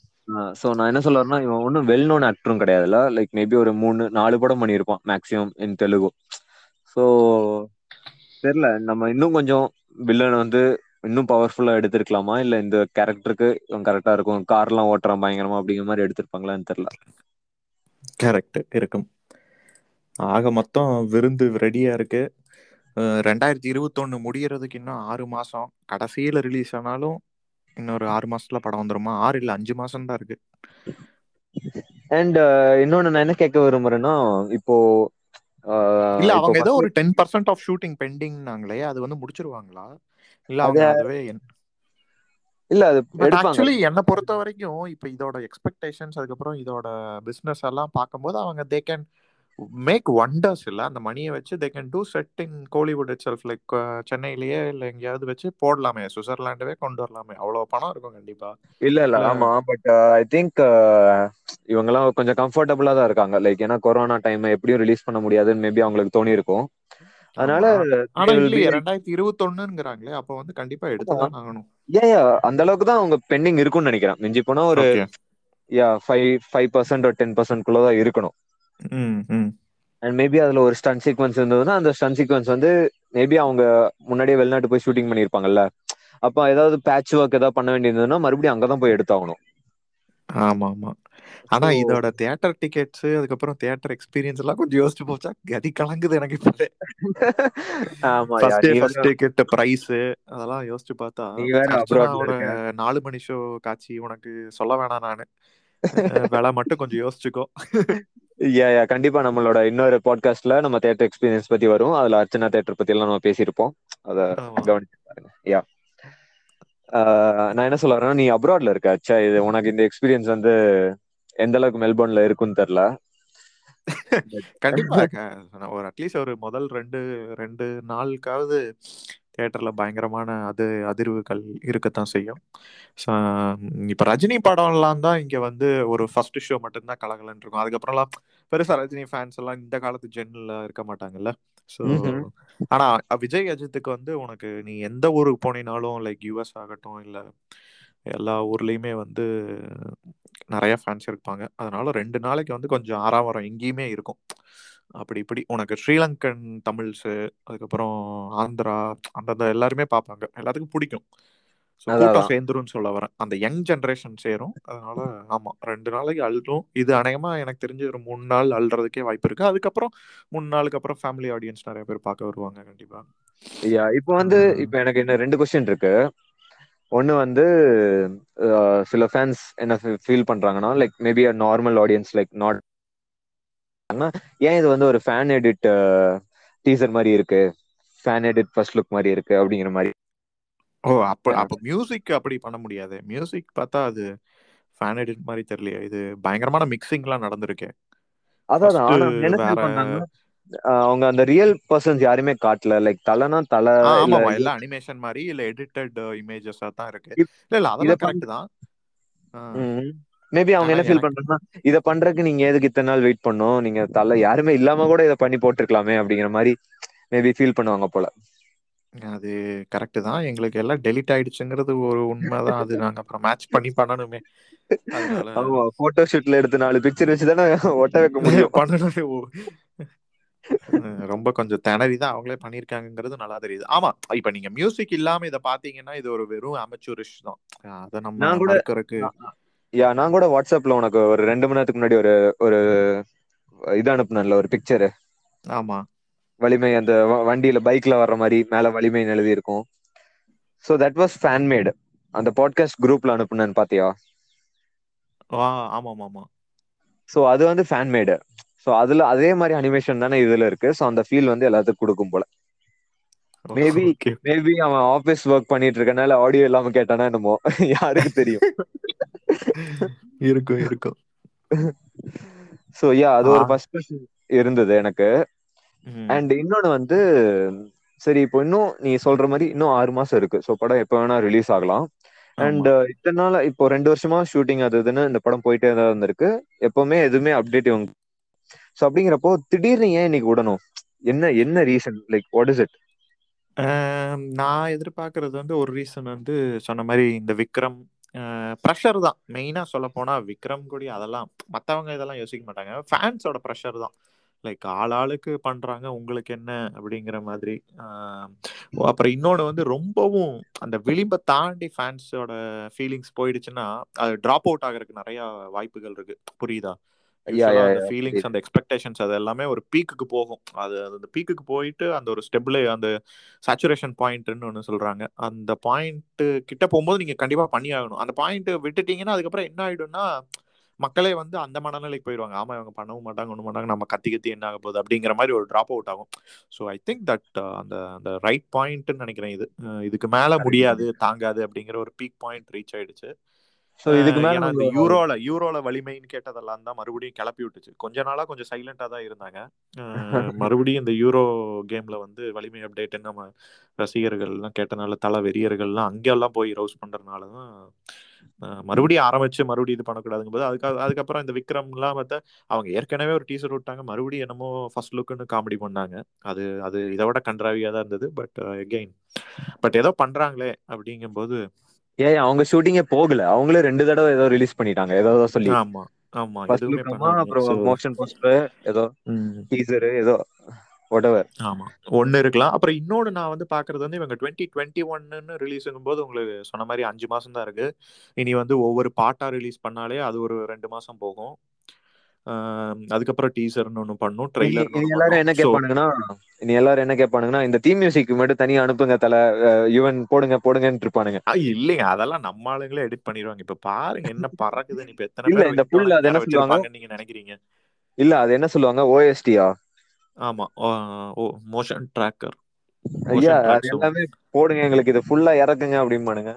B: ஸோ நான் என்ன சொல்ல வரேன்னா இவன் ஒன்றும் வெல் நோன் ஆக்டரும் கிடையாதுல்ல. லைக் மேபி ஒரு மூணு நாலு படம் பண்ணியிருப்பான் மேக்ஸிமம் இன் தெலுங்கு ஸோ தெரியல நம்ம இன்னும் கொஞ்சம் வில்லன் வந்து இன்னும் பவர்ஃபுல்லா எடுத்திருக்கலாமா? இல்ல இந்த கேரக்டருக்கு இவன் கரெக்டா இருக்கும் கார்லாம் ஓட்டுறான் பயங்கரமா அப்படிங்கிற மாதிரி எடுத்திருப்பாங்களான்னு தெரியல.
A: கரெக்ட் இருக்கும். ஆக மொத்தம் விருந்து ரெடியா இருக்கு. ரெண்டாயிரத்தி இருபத்தொன்னு முடியறதுக்கு இன்னும் ஆறு மாசம். கடைசியில ரிலீஸ் ஆனாலும் இன்னொரு ஆறு மாசத்துல படம் வந்துருமா? ஆறு இல்ல அஞ்சு மாசம் தான் இருக்கு.
B: அண்ட் இன்னொன்னு நான் என்ன கேட்க விரும்புறேன்னா இப்போ
A: இல்ல அவங்க ஏதோ ஒரு டென் பர்சன்ட் ஆஃப் ஷூட்டிங் பெண்டிங்னாங்களே அது வந்து முடிச்சிருவாங்களா? இல்ல அவங்க அதுவே
B: இல்ல அது
A: ஆக்சுவலி என்னை பொறுத்த வரைக்கும் இப்ப இதோட எக்ஸ்பெக்டேஷன்ஸ் அதுக்கப்புறம் இதோட பிசினஸ் எல்லாம் பார்க்கும்போது அவங்க தே கேன் மேக் ஒண்டர்ஸ் இல்ல. அந்த மணியை வச்சு they can do set in Kollywood itself like சென்னையிலேயே இல்ல எங்கேயாவது வச்சு போடலாமே. சுவிட்சர்லாண்டவே கொண்டு வரலாமே. அவ்வளவு பணம் இருக்கும் கண்டிப்பா.
B: இல்ல இல்ல. ஆமா பட் ஐ திங்க் இவங்கெல்லாம் கொஞ்சம் கம்ஃபர்டபுளா தான் இருக்காங்க. லைக் ஏன்னா கொரோனா டைம் எப்படியும் ரிலீஸ் பண்ண முடியாதுன்னு மேபி அவங்களுக்கு தோணி இருக்கும் அதனால.
A: ஆனா இல்லையே ரெண்டாயிரத்தி இருபத்தொன்னுங்கிறாங்களே அப்ப வந்து கண்டிப்பா எடுத்துதான் ஆகணும்.
B: Yeah, அந்த அளவுக்கு தான் அவங்க பெண்டிங் இருக்கும்னு நினைக்கிறேன். மிஞ்சி போனா ஒரு யா ஃபைவ் ஃபைவ் பர்சன்ட் ஒரு டென் பர்சன்ட் தான் இருக்கணும். அண்ட் மேபி அதுல ஒரு ஸ்டன் சீக்வன்ஸ் இருந்ததுன்னா அந்த ஸ்டன் சீக்வன்ஸ் வந்து மேபி அவங்க முன்னாடியே வெளிநாட்டு போய் ஷூட்டிங் பண்ணியிருப்பாங்கல்ல. அப்ப ஏதாவது பேட்ச் ஒர்க் ஏதாவது பண்ண வேண்டியிருந்ததுன்னா மறுபடியும் அங்கதான் போய் எடுத்தாகணும்.
A: ஆமா ஆமா ஆனா இதோட தியேட்டர் டிக்கெட்ஸ் அதுக்கப்புறம் தியேட்டர் எக்ஸ்பீரியன்ஸ் எல்லாம் கொஞ்சம் யோசிச்சு போச்சா கதி கலங்குது எனக்கு
B: வேற-
A: டிக்கெட் பிரைஸ் அதெல்லாம் யோசிச்சு பார்த்தா
B: abroadல
A: நாலு மணி ஷோ காட்சி உனக்கு சொல்ல வேணாம் நானு. விலை மட்டும் கொஞ்சம் யோசிச்சுக்கோ.
B: யா யா கண்டிப்பா நம்மளோட இன்னொரு பாட்காஸ்ட்ல நம்ம தியேட்டர் எக்ஸ்பீரியன்ஸ் பத்தி வரும். அதுல அர்ச்சனா தியேட்டர் பத்தி எல்லாம் நம்ம பேசியிருப்போம். அத. கவனிச்சு பாருங்க. யா நான் என்ன சொல்ல வரேன்னா நீ அப்ராட்ல இருக்க. இது உனக்கு இந்த எக்ஸ்பீரியன்ஸ் வந்து எந்த அளவுக்கு மெல்போர்ன்ல இருக்குன்னு தெரியல
A: கண்டிப்பா ஒரு அட்லீஸ்ட் ஒரு முதல் ரெண்டு ரெண்டு நாளுக்காவது தியேட்டர்ல பயங்கரமான அது அதிர்வுகள் இருக்கத்தான் செய்யும். இப்ப ரஜினி படம்லாம் தான் இங்க வந்து ஒரு ஃபர்ஸ்ட் ஷோ மட்டும்தான் கலகலன்னு இருக்கும். அதுக்கப்புறம்லாம் பெருசா ரஜினி ஃபேன்ஸ் எல்லாம் இந்த காலத்து ஜென்ல இருக்க மாட்டாங்கல்ல. ஸோ
B: ம்ஹும்.
A: ஆனா விஜய் அஜித்துக்கு வந்து உனக்கு நீ எந்த ஊருக்கு போனினாலும் லைக் யூஎஸ் ஆகட்டும் இல்ல எல்லா ஊர்லயுமே வந்து நிறைய ஃபேன்ஸ் இருப்பாங்க. அதனால ரெண்டு நாளைக்கு வந்து கொஞ்சம் ஆறாவரம் எங்கேயுமே இருக்கும். அப்படி இப்படி. உனக்கு ஸ்ரீலங்கன் தமிழ்ஸ் அதுக்கப்புறம் ஆந்திரா அந்தந்த எல்லாருமே பார்ப்பாங்க. எல்லாத்துக்கும் பிடிக்கும். கூட்டம்
B: அதான்.
A: சேர்ந்துரும்னு சொல்ல வரேன். அந்த யங் ஜென்ரேஷன் சேரும். அதனால ஆமா ரெண்டு நாளைக்கு அழுதும். இது அநேகமா எனக்கு தெரிஞ்சு ஒரு மூணு நாள் அழுறதுக்கே வாய்ப்பு இருக்கு. அதுக்கப்புறம் மூணு நாளுக்கு அப்புறம் ஃபேமிலி ஆடியன்ஸ் நிறைய பேர் பார்க்க வருவாங்க கண்டிப்பா.
B: இப்போ வந்து. இப்போ எனக்கு என்ன ரெண்டு கொஸ்டின் இருக்கு. ஒன்னு வந்து சில ஃபேன்ஸ் என்ன ஃபீல் பண்றாங்கன்னா like maybe a normal audience like not ஏன் இது வந்து ஒரு ஃபேன் எடிட் டீசர் மாதிரி இருக்கு? ஃபேன் எடிட் ஃபர்ஸ்ட் லுக் மாதிரி இருக்கு அப்படிங்கிற மாதிரி.
A: ஓ அப்ப அப்ப மியூசிக் அப்படி பண்ண முடியாது. மியூசிக் பார்த்தா அது ஃபேன் எடிட் மாதிரி தெரியலையே. இது பயங்கரமான மிக்சிங்லாம் நடந்திருக்கு.
B: அதான் அவங்க அந்த ரியல் பர்சன்ஸ் யாருமே காட்டல. லைக் தலைனா தலை
A: ஆ,
B: இல்ல
A: அனிமேஷன் மாதிரி இல்ல எடிட்டட் இமேஜஸா தான் இருக்கு. இல்ல இல்ல அதெல்லாம் கரெக்ட் தான்.
B: மேபி அவங்க என்ன ஃபீல் பண்றாங்கன்னா இத பண்றதுக்கு நீங்க எதுக்கு இத்தனை நாள் வெயிட் பண்ணோம் நீங்க தலை யாருமே இல்லாம கூட இத பண்ணி போட்டிருக்கலாமே அப்படிங்கிற மாதிரி மேபி ஃபீல் பண்ணுவாங்க போல.
A: அது கரெக்ட் தான். எங்களுக்கு எல்லாம் டெலிட் ஆயிடுச்சுங்கிறது ஒரு உண்மைதான். அது நாங்க அப்புறம் மேட்ச் பண்ணி பண்ணணுமே.
B: ஆமா போட்டோ ஷூட்ல எடுத்து நாலு பிக்சர் வச்சு தானே ஒட்ட வைக்க முடியும்.
A: பண்ணணுமே. ரொம்ப கொஞ்சம் திணறி தான் அவங்களே பண்ணியிருக்காங்கங்கிறது நல்லா தெரியுது. ஆமா இப்ப நீங்க மியூசிக் இல்லாம இத பாத்தீங்கன்னா இது ஒரு வெறும் அமெச்சூரிஷ் தான். அதை நம்ம
B: கூட யா நான் கூட வாட்ஸ்அப்ல உனக்கு ஒரு ரெண்டு மணி நேரத்துக்கு முன்னாடி ஒரு ஒரு இது அனுப்புனேன்ல ஒரு பிக்சர்
A: ஆமா.
B: வலிமை அந்த வண்டியில பைக்ல வர்ற மாதிரி மேல வலிமைன்னு எழுதி இருக்கும். So that was fan made அந்த பாட்காஸ்ட் குரூப்ல அனுப்புனேன்னு பாத்தியா?
A: ஆ ஆமா ஆமா
B: ஸோ அது வந்து ஃபேன் மேடு ஸோ அதுல அதே மாதிரி அனிமேஷன் தானே இதுல இருக்கு. ஸோ அந்த ஃபீல் வந்து எல்லாத்துக்கும் கொடுக்கும் போல. மேபி மேபி அவன் ஆபீஸ் ஒர்க் பண்ணிட்டு இருக்கனால ஆடியோ இல்லாம கேட்டானா என்னமோ. யாருக்கு தெரியும்.
A: இருக்கும் இருக்கும்.
B: ஸோ யா அது ஒரு. ஃபர்ஸ்ட் இருந்தது எனக்கு. அண்ட் இன்னொன்னு வந்து சரி இப்போ இன்னும் நீ சொல்ற மாதிரி இன்னும் ஆறு மாசம் இருக்கு. ஸோ படம் எப்போ வேணா ரிலீஸ் ஆகலாம். அண்ட்
A: ஆமா
B: இத்தனை நாள் இப்போ ரெண்டு வருஷமா ஷூட்டிங் அது இதுன்னு இந்த படம் போயிட்டே தான் இருந்திருக்கு. எப்பவுமே எதுவுமே அப்டேட் இவங்க ஸோ அப்படிங்கிறப்போ திடீர்னு ஏன் இன்னைக்கு விடணும்? என்ன என்ன reason like what is it
A: நான் எதிர்பார்க்கறது வந்து ஒரு ரீசன் வந்து சொன்ன மாதிரி இந்த விக்ரம் ப்ரெஷர் தான். மெயினாக சொல்ல போனால் விக்ரம் கூடி அதெல்லாம் மற்றவங்க இதெல்லாம் யோசிக்க மாட்டாங்க. ஃபேன்ஸோட ப்ரெஷர் தான். லைக் ஆள் ஆளுக்கு பண்ணுறாங்க உங்களுக்கு என்ன? அப்படிங்கிற மாதிரி. Um, அப்புறம் இன்னொன்று வந்து ரொம்பவும் அந்த விளிம்பை தாண்டி ஃபேன்ஸோட ஃபீலிங்ஸ் போயிடுச்சுன்னா அது ட்ராப் அவுட் ஆகிறதுக்கு நிறையா வாய்ப்புகள் இருக்குது புரியுதா? அந்த ஃபீலிங்ஸ் அந்த எக்ஸ்பெக்டேஷன்ஸ் அது எல்லாமே ஒரு பீக்குக்கு போகும். அது அந்த பீக்குக்கு போயிட்டு அந்த ஒரு ஸ்டெப்ல அந்த சேச்சுரேஷன் பாயிண்ட்னு ஒன்று சொல்றாங்க. அந்த பாயிண்ட் கிட்ட போகும்போது நீங்க கண்டிப்பா பண்ணி ஆகணும் அந்த பாயிண்ட் விட்டுட்டீங்கன்னா அதுக்கப்புறம் என்ன ஆயிடும்னா மக்களே வந்து அந்த மனநிலைக்கு போயிடுவாங்க. ஆமா இவங்க பண்ணவும் மாட்டாங்க ஒன்றும் மாட்டாங்க நம்ம கத்தி கத்தி என்ன ஆக போகுது அப்படிங்கிற மாதிரி ஒரு ட்ராப் அவுட் ஆகும். ஸோ ஐ திங்க் தட் அந்த அந்த ரைட் பாயிண்ட்னு நினைக்கிறேன் இது. இதுக்கு மேல முடியாது தாங்காது அப்படிங்கிற ஒரு பீக் பாயிண்ட் ரீச் ஆயிடுச்சு.
B: ஸோ இதுக்கு மேல நம்ம
A: யூரோல யூரோல வலிமைன்னு கேட்டதெல்லாம் தான் மறுபடியும் கிளப்பி விட்டுச்சு. கொஞ்ச நாளா கொஞ்சம் சைலண்டா தான் இருந்தாங்க. மறுபடியும் இந்த யூரோ கேம்ல வந்து வலிமை அப்டேட் நம்ம ரசிகர்கள் எல்லாம் கேட்டனால தல வெறியர்கள்லாம் அங்கெல்லாம் போய் ரவுஸ் பண்றதுனால தான் அஹ் மறுபடியும் ஆரம்பிச்சு மறுபடியும் இது பண்ணக்கூடாதுங்க போது அதுக்கு அதுக்கப்புறம் இந்த விக்ரம்லாம் பார்த்தா அவங்க ஏற்கனவே ஒரு டீசர் விட்டாங்க. மறுபடியும் என்னமோ ஃபர்ஸ்ட் லுக்குன்னு காமெடி பண்ணாங்க. அது அது இதை விட கன்றாவியா தான் இருந்தது. பட் எகெயின் பட் ஏதோ பண்றாங்களே அப்படிங்கும்போது
B: ஏன் அவங்க ஷூட்டிங்கே போகல. அவங்களே ரெண்டு தடவை ஏதோ ரிலீஸ் பண்ணிட்டாங்க. ஏதோ சொல்லி.
A: ஆமா ஆமா
B: அப்புறம் மோஷன் போஸ்டர் ஏதோ டீசர் ஏதோ whatever.
A: ஆமா ஒன்னு இருக்கலாம். அப்புறம் இன்னொன்னு நான் வந்து பாக்குறது வந்து இவங்க டுவெண்ட்டி டுவெண்ட்டி ஒன்னு ரிலீஸ் போது உங்களுக்கு சொன்ன மாதிரி அஞ்சு மாசம் தான் இருக்கு. இனி வந்து ஒவ்வொரு பாட்டா ரிலீஸ் பண்ணாலே அது ஒரு ரெண்டு மாசம் போகும். அதுக்கப்புறம் டீசர்னு ஒன்று பண்ணும் ஒன்று
B: எல்லாரும் என்ன கேட்பானுங்கன்னா இனி எல்லாரும் என்ன கேட்பானுங்கன்னா இந்த தீம் மியூசிக் மட்டும் தனியா அனுப்புங்க தல யுவன் போடுங்க போடுங்கன்னு இருப்பானுங்க.
A: இல்லைங்க அதெல்லாம் நம்ம ஆளுங்களே எடிட் பண்ணிடுவாங்க. இப்ப பாருங்க என்ன பறக்குதுன்னு இப்ப எத்தனை
B: இல்ல இந்த புல் அது என்ன சொல்லுவாங்க?
A: நீங்க நினைக்கிறீங்க?
B: இல்ல அது என்ன சொல்லுவாங்க? ஓஎஸ்டியா
A: ஆமா ஓ மோஷன் ட்ராக்கர்
B: ஐயா எல்லாமே போடுங்க எங்களுக்கு இது ஃபுல்லா இறக்குங்க அப்படிம்பானுங்க.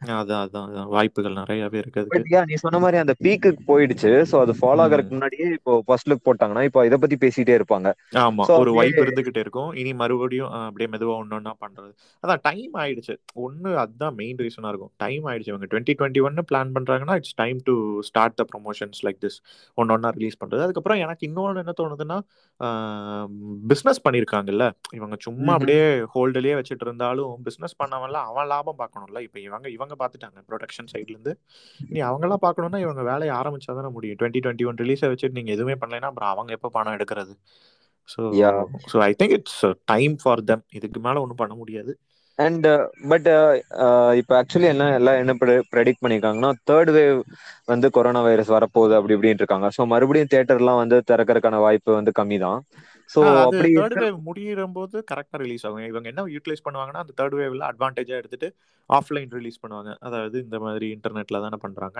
A: அதான் அதான் அதான் வாய்ப்புகள் நிறையவே இருக்கு
B: நீ சொன்ன மாதிரி அந்த பீக்குக்கு போயிடுச்சு. சோ அது ஃபாலோ. ஆகறதுக்கு முன்னாடியே இப்போ ஃபர்ஸ்ட் லுக் போட்டாங்கன்னா இப்போ இத பத்தி பேசிட்டே இருப்பாங்க.
A: ஆமா ஒரு வைப் இருந்துகிட்டே இருக்கும். இனி மறுபடியும் அப்படியே மெதுவா ஒன்னொன்னா பண்றது. அதான் டைம் ஆயிடுச்சு. ஒன்னு அதுதான் மெயின் ரீசனா இருக்கும். டைம் ஆயிடுச்சு இவங்க. டுவெண்ட்டி டுவெண்ட்டி ஒன்னு பிளான் பண்றாங்கன்னா it's time to start the promotions like this ஒன்னொன்னா ரிலீஸ் பண்றது. அதுக்கப்புறம் எனக்கு இன்னொன்று என்ன தோணுதுன்னா பிஸ்னஸ் பண்ணியிருக்காங்கல்ல இவங்க சும்மா. அப்படியே ஹோல்டுலயே வச்சுட்டு இருந்தாலும் பிஸ்னஸ் பண்ணவன்ல அவன் லாபம் பார்க்கணும்ல. இப்போ இவங்க இவங்க பார்த்துட்டாங்க ப்ரொடக்ஷன் சைட்ல இருந்து. இனி அவங்களாம் பார்க்கணும்னா இவங்க வேலையை ஆரம்பிச்சா தானே முடியும். டுவெண்ட்டி டுவெண்ட்டி ஒன் ரிலீஸை வச்சுட்டு நீங்க எதுவுமே பண்ணலைன்னா அப்புறம் அவங்க எப்போ பணம் எடுக்கிறது? So. So I think it's time for them இதுக்கு மேல ஒன்றும் பண்ண முடியாது.
B: அண்ட் பட் இப்போ ஆக்சுவலி என்ன எல்லாம் என்ன ப்ரெடிக்ட் பண்ணிருக்காங்கன்னா தேர்ட் வேவ் வந்து கொரோனா வைரஸ் வரப்போகுது அப்படி இப்படின்னு இருக்காங்க. ஸோ மறுபடியும் தியேட்டர்லாம் வந்து திறக்கறதுக்கான வாய்ப்பு வந்து கம்மி தான் ஸோ அப்படி
A: தேர்ட் வேவ் முடியிற போது கரெக்டாக ரிலீஸ் ஆகும் இவங்க என்ன யூட்டிலைஸ் பண்ணுவாங்கன்னா அந்த தேர்ட் வேவ்ல அட்வான்டேஜா எடுத்துட்டு ஆஃப்லைன் ரிலீஸ் பண்ணுவாங்க. அதாவது இந்த மாதிரி இன்டர்நெட்ல தானே பண்றாங்க.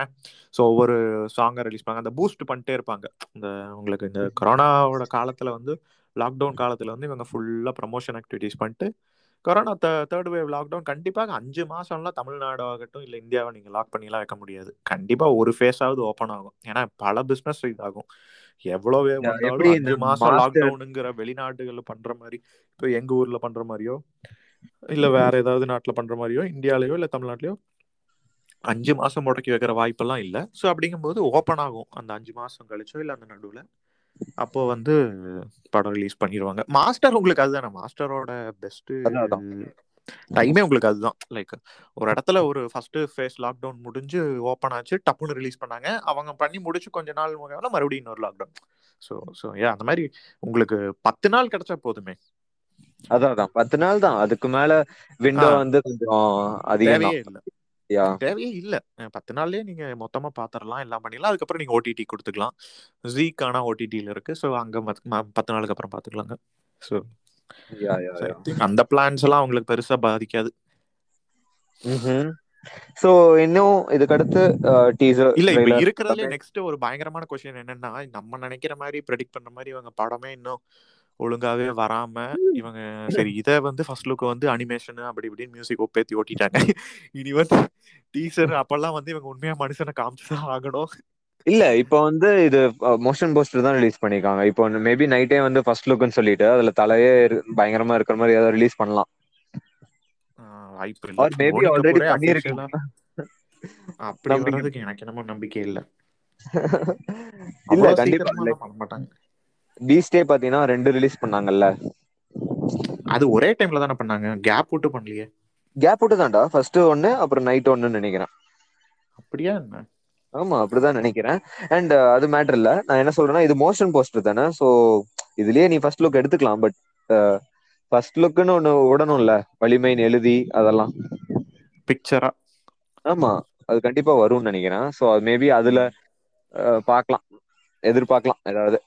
A: ஸோ ஒவ்வொரு சாங்கை ரிலீஸ் பண்ணுவாங்க. அந்த பூஸ்ட் பண்ணிட்டே இருப்பாங்க. இந்த உங்களுக்கு இந்த கொரோனாவோட காலத்துல வந்து லாக்டவுன் காலத்துல வந்து இவங்க ஃபுல்லா ப்ரமோஷன் ஆக்டிவிட்டிஸ் பண்ணிட்டு கொரோனா தேர்ட் வேவ் லாக்டவுன் கண்டிப்பாக அஞ்சு மாசம்லாம் தமிழ்நாடு ஆகட்டும் இல்லை இந்தியாவை நீங்கள் லாக் பண்ணிலாம் வைக்க முடியாது. கண்டிப்பாக ஒரு ஃபேஸாவது ஓப்பன் ஆகும். ஏன்னா பல பிஸ்னஸ் இதாகும். எவ்வளோ வேவ்
B: Yeah, எப்படி
A: வந்தாலும் அஞ்சு மாசம் லாக்டவுனுங்கிற வெளிநாடுகள்ல பண்ற மாதிரி இப்போ எங்க ஊர்ல பண்ற மாதிரியோ இல்ல வேற ஏதாவது நாட்டுல பண்ற மாதிரியோ இந்தியாலயோ இல்ல தமிழ்நாட்டிலயோ அஞ்சு மாசம் முடக்கி வைக்கிற வாய்ப்பெல்லாம் இல்ல. ஸோ அப்படிங்கும்போது ஓப்பன் ஆகும். அந்த அஞ்சு மாசம் கழிச்சோ இல்ல அந்த நடுவுல. அப்போ வந்து படம் ரிலீஸ் பண்ணிடுவாங்க மாஸ்டர் உங்களுக்கு அதுதானே? மாஸ்டரோட பெஸ்ட். டைமே உங்களுக்கு அதுதான். லைக் ஒரு இடத்துல ஒரு ஃபர்ஸ்ட் ஃபேஸ் லாக்டவுன் முடிஞ்சு ஓப்பன் ஆச்சு டப்புன்னு ரிலீஸ் பண்ணாங்க. அவங்க பண்ணி முடிச்சு கொஞ்ச நாள் மறுபடியும் இன்னொரு லாக்டவுன் ஸோ ஸோ ஏ அந்த மாதிரி உங்களுக்கு பத்து நாள் கிடைச்சா போதுமே.
B: அதான் அதான். பத்து நாள் தான். அதுக்கு மேல விண்டோ. வந்து கொஞ்சம் அதிகம்
A: இல்லை. தேவையே இல்ல. பத்து நாள்லயே நீங்க மொத்தமா பாத்திரலாம் எல்லாம் பண்ணிடலாம். அதுக்கப்புறம் நீங்க ஓடிடி கொடுத்துக்கலாம். ஜீக்கான ஓடிடில இருக்கு. ஸோ அங்க பத்து நாளுக்கு அப்புறம் பாத்துக்கலாங்க. ஸோ அந்த பிளான்ஸ் எல்லாம் அவங்களுக்கு பெருசா பாதிக்காது.
B: சோ இன்னும் இதுக்கு அடுத்து டீசர்
A: இல்ல இப்ப இருக்கிறதுல நெக்ஸ்ட் ஒரு பயங்கரமான கொஸ்டின் என்னன்னா நம்ம நினைக்கிற மாதிரி ப்ரெடிக்ட் பண்ற மாதிரி இவங்க படமே இன்னும் ஒழுங்காவே வராம இவங்க சரி இத வந்து ஃபர்ஸ்ட் லுக் வந்து அனிமேஷன் அப்படி இப்படின்னு மியூசிக் ஒப்பேத்தி ஓட்டிட்டாங்க. இனி வந்து டீசர் அப்பெல்லாம் வந்து இவங்க உண்மையா மனுஷனை காமிச்சுதான் ஆகணும்.
B: இல்ல இப்போ வந்து இது மோஷன் போஸ்டர் தான் ரிலீஸ் பண்ணிருக்காங்க. இப்போ மேபி நைட்டே வந்து ஃபர்ஸ்ட் லுக்னு சொல்லிட்டு அதுல தலையே பயங்கரமா இருக்கிற மாதிரி ஏதாவது ரிலீஸ் பண்ணலாம்.
A: வாய்ப்பு
B: already
A: கபூரே
B: பண்ணிருக்கலாம்.
A: அப்படி எனக்கு என்னமோ நம்பிக்கை இல்ல.
B: இல்ல கண்டிப்பா
A: பண்ண மாட்டாங்க.
B: பீஸ்டே பாத்தீங்கன்னா ரெண்டு ரிலீஸ் பண்ணாங்கல்ல.
A: அது ஒரே டைம்ல தானே பண்ணாங்க. கேப் விட்டு பண்ணலையே.
B: கேப் விட்டு தான்டா. ஃபர்ஸ்ட் ஒன்னு அப்புறம் நைட் ஒன்னு நினைக்கிறேன்.
A: அப்படியா என்ன?
B: ஆமா அப்படிதான் நினைக்கிறேன். அண்ட் அது மேட்டர் இல்ல. நான் என்ன சொல்றேன்னா இது மோஷன் போஸ்டர் தானே. சோ இதுலயே நீ ஃபர்ஸ்ட் லுக் எடுத்துக்கலாம். பட் ஃபர்ஸ்ட் லுக்குன்னு ஒண்ணு விடணும்ல. வலிமைன்னு எழுதி அதெல்லாம்.
A: பிக்சரா
B: ஆமா அது கண்டிப்பா வரும்னு நினைக்கிறேன். சோ அது மேபி அதுல பார்க்கலாம். எதிர்பார்க்கலாம் ஏதாவது.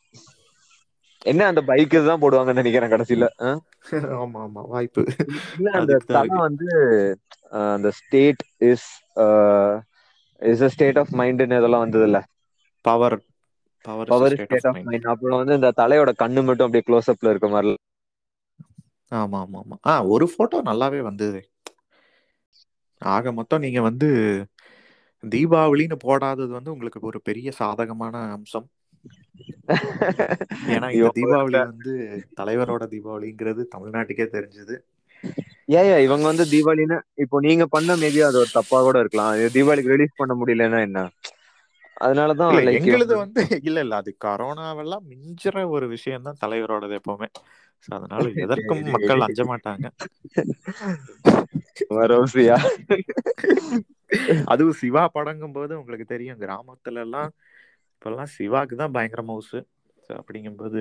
B: என்ன அந்த பைக் தான் போடுவாங்கன்னு நினைக்கிறேன் கடைசியில?
A: ஆமா ஆமா வாய்ப்பு.
B: இல்ல அந்த
A: அதுக்கு தான்
B: தலை
A: இருக்கு.
B: வந்து அந்த state is is a state of மைண்ட்னு இதெல்லாம் வந்தது இல்ல
A: power power
B: power state of mind அப்புறம் வந்து இந்த தலையோட கண்ணு மட்டும் அப்படியே க்ளோஸ் அப்ல இருக்க மாதிரி
A: ஆமா ஆமா ஆமா. ஆ ஒரு போட்டோ நல்லாவே வந்தது. ஆக மொத்தம் நீங்க வந்து தீபாவளின்னு போடாதது வந்து உங்களுக்கு ஒரு பெரிய சாதகமான அம்சம். ஏன்னா இந்த தீபாவளி வந்து தலைவரோட தீபாவளிங்கிறது தமிழ்நாட்டுக்கே தெரிஞ்சது.
B: ஏன் இவங்க வந்து தீபாவளின்னு இப்போ நீங்க பண்ண மேபி அது ஒரு தப்பா கூட இருக்கலாம். தீபாவளிக்கு ரிலீஸ் பண்ண முடியலன்னா என்ன? அதனாலதான்
A: எங்களுது வந்து இல்ல இல்ல அது கரோனாவெல்லாம் மிஞ்சுற ஒரு விஷயம் தான் தலைவரோடது எப்பவுமே. அதனால எதற்கும் மக்கள் அஞ்ச மாட்டாங்க. அதுவும் சிவா படங்கும் போது உங்களுக்கு தெரியும் கிராமத்துல எல்லாம் இப்பெல்லாம் சிவாக்கு தான் பயங்கர மவுசு அப்படிங்கும்போது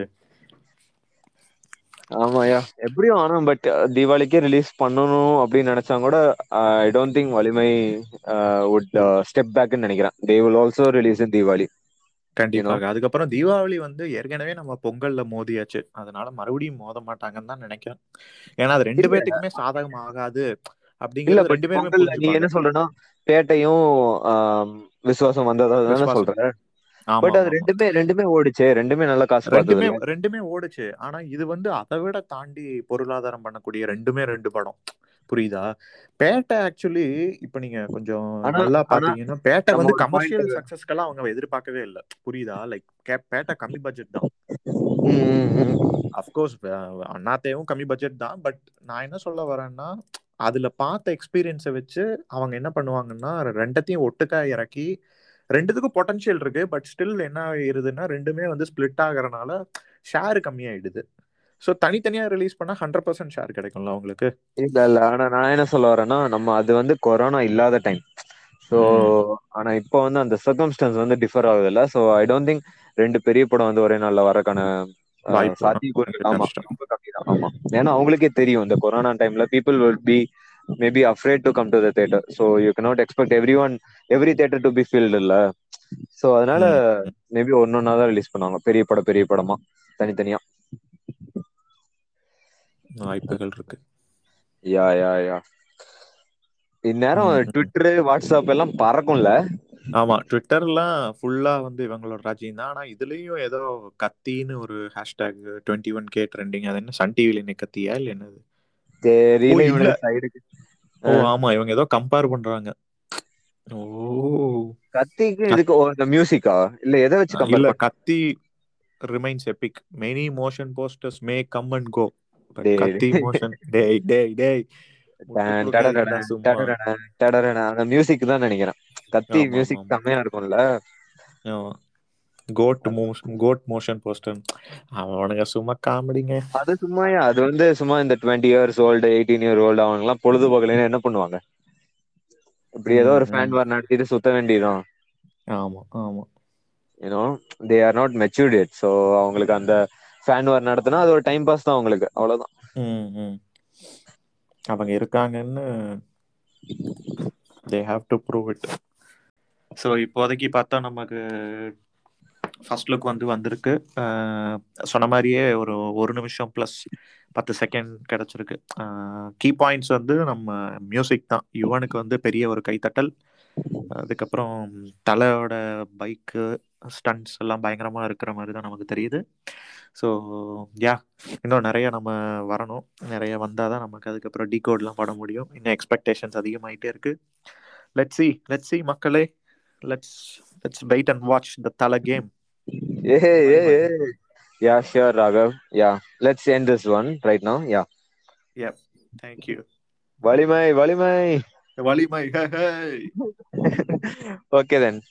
B: ஆமாயா எப்படியும் ஆனா பட் தீபாவளிக்கே ரிலீஸ் பண்ணணும் அப்படின்னு நினைச்சா கூட I don't think Valimai would step பேக்னு நினைக்கிறேன். They will also release in Deepavali.
A: கண்டிப்பாக அதுக்கப்புறம் தீபாவளி வந்து ஏற்கனவே நம்ம பொங்கல்ல மோதியாச்சு. அதனால மறுபடியும் மோத மாட்டாங்கன்னு தான் நினைக்கிறேன். ஏன்னா அது ரெண்டு
B: இல்ல.
A: பேத்துக்குமே சாதகம் ஆகாது.
B: பட்
A: ரெண்டு பேருமே
B: நீ என்ன. சொல்றேன்னா பேட்டையும் ஆம், விசுவாசம் வந்ததா தானே
A: விசுவாசம்.
B: சொல்ற
A: ஆமா,
B: பட் அது. ரெண்டுமே ரெண்டுமே ஓடிச்சே. ரெண்டுமே நல்ல காசு
A: ரெண்டுமே ரெண்டுமே ஓடுச்சு. ஆனா இது வந்து அதை விட தாண்டி பொருளாதாரம் பண்ணக்கூடிய ரெண்டுமே ரெண்டு படம். புரியுதா? பேட்டை ஆக்சுவலி இப்ப நீங்க கொஞ்சம் நல்லா பாத்தீங்கன்னா பேட்டை வந்து கமர்ஷியல் சக்சஸ்க்கெல்லாம் அவங்க எதிர்பார்க்கவே இல்லை. புரியுதா? லைக் பேட்டை கம்மி பட்ஜெட் தான். அஃப்கோர்ஸ் அண்ணாத்தையும் கம்மி பட்ஜெட் தான். பட் நான் என்ன சொல்ல வரேன்னா அதுல பார்த்த எக்ஸ்பீரியன்ஸை வச்சு அவங்க என்ன பண்ணுவாங்கன்னா ரெண்டத்தையும் ஒட்டுக்கா இறக்கி ரெண்டுத்துக்கும் பொட்டன்ஷியல் இருக்கு பட் ஸ்டில் என்ன ஆயிருதுன்னா ரெண்டுமே வந்து ஸ்பிளிட் ஆகுறனால ஷேர் கம்மியாயிடுது. ஸோ தனித்தனியா ரிலீஸ் பண்ணா ஹண்ட்ரட் பர்சன்ட் ஷேர் கிடைக்கும்ல அவங்களுக்கு
B: இல்ல இல்ல. ஆனா நான் என்ன சொல்ல வரேன்னா நம்ம அது வந்து கொரோனா இல்லாத டைம் ஸோ ஆனா இப்போ வந்து அந்த சர்க்கம்ஸ்டன்ஸ் வந்து டிஃபர் ஆகுது இல்ல ஸோ ஐ டோன்ட் திங்க் ரெண்டு பெரிய படம் வந்து ஒரே நாள்ல வரக்கான சாத்தியக்கூறுகள். ஆமா ரொம்ப கம்மி தான் ஆமா. ஏன்னா அவங்களுக்கே தெரியும் இந்த கொரோனா டைம்ல people will be maybe afraid to come to the theatre so you cannot expect every one every theatre to be filled இல்ல. ஸோ அதனால
A: ம்
B: மேபி ஒன்னொன்னா தான் ரிலீஸ் பண்ணுவாங்க. பெரிய படம் பெரிய படமா. தனித்தனியா.
A: வாய்ப்புகள் இருக்கு.
B: யா யா யா இந்நேரம்
A: ம்.
B: ட்விட்டரு வாட்ஸ்அப் எல்லாம் பறக்கும்ல.
A: ஆமா ட்விட்டர்லாம் ஃபுல்லா வந்து இவங்களோட ராஜ்யம் தான். ஆனா இதுலயும் ஏதோ கத்தின்னு ஒரு hashtag twenty one K trending அது என்ன சன் டிவில என்ன கத்தியா இல்ல என்னது?
B: தெரியல
A: ஓ ஆமா இவங்க ஏதோ கம்பேர் பண்றாங்க. ஓ.
B: கத்திக்கு
A: கத்-
B: இதுக்கு ஓ, இந்த மியூசிக்கா இல்ல எதை வச்சு compare
A: Kaththi remains epic many motion posters may come and go Kaththi motion டேய் டேய் டேய்.
B: அந்த மியூசிக் தான் நினைக்கிறேன். கத்தி மியூசிக் செம்மையா இருக்கும்ல.
A: ஆமா. Goat motion goat motion poster அவனுங்க சும்மா காமெடிங்க.
B: அது சும்மாயா அது வந்து சும்மா இந்த twenty years old eighteen year old அவங்க எல்லாம் பொழுதுபோக்கலைன்னு என்ன பண்ணுவாங்க? இப்படி ஏதோ ஒரு ஃபேன் வார் நடத்திட்டு சுத்த வேண்டியதுதான்.
A: ஆமா ஆமா.
B: You know they are not matured it so அவங்களுக்கு அந்த ஃபேன் வார் நடத்தினா அது ஒரு டைம் பாஸ் தான் அவங்களுக்கு. அவ்வளவுதான்.
A: ம் ம். அவங்க இருக்காங்கன்னு they have to prove it so இப்போதைக்கு பார்த்தா நமக்கு ஃபர்ஸ்ட் லுக் வந்து வந்திருக்கு. சொன்ன மாதிரியே ஒரு ஒரு நிமிஷம் ப்ளஸ் பத்து செகண்ட் கிடச்சிருக்கு. கீ பாயிண்ட்ஸ் வந்து நம்ம மியூசிக் தான். யுவனுக்கு வந்து பெரிய ஒரு கைத்தட்டல். அதுக்கப்புறம் தலையோட பைக்கு ஸ்டண்ட்ஸ் எல்லாம் பயங்கரமாக இருக்கிற மாதிரி தான் நமக்கு தெரியுது. ஸோ யா இன்னும் நிறைய நம்ம வரணும். நிறைய வந்தால் தான் நமக்கு அதுக்கப்புறம் டீகோட்லாம் பட முடியும். இன்னும் எக்ஸ்பெக்டேஷன்ஸ் அதிகமாயிட்டே இருக்கு. லெட்ஸ் சி லெட்ஸ் சி மக்களே. Let's let's wait and watch the Thala game
B: Yeah,
A: yeah,
B: yeah. Yeah, sure, Raghav. Yeah, let's end this one right now. Yeah.
A: Yep. Thank you.
B: Valimai, Valimai.
A: Valimai, hey, hey.
B: okay then.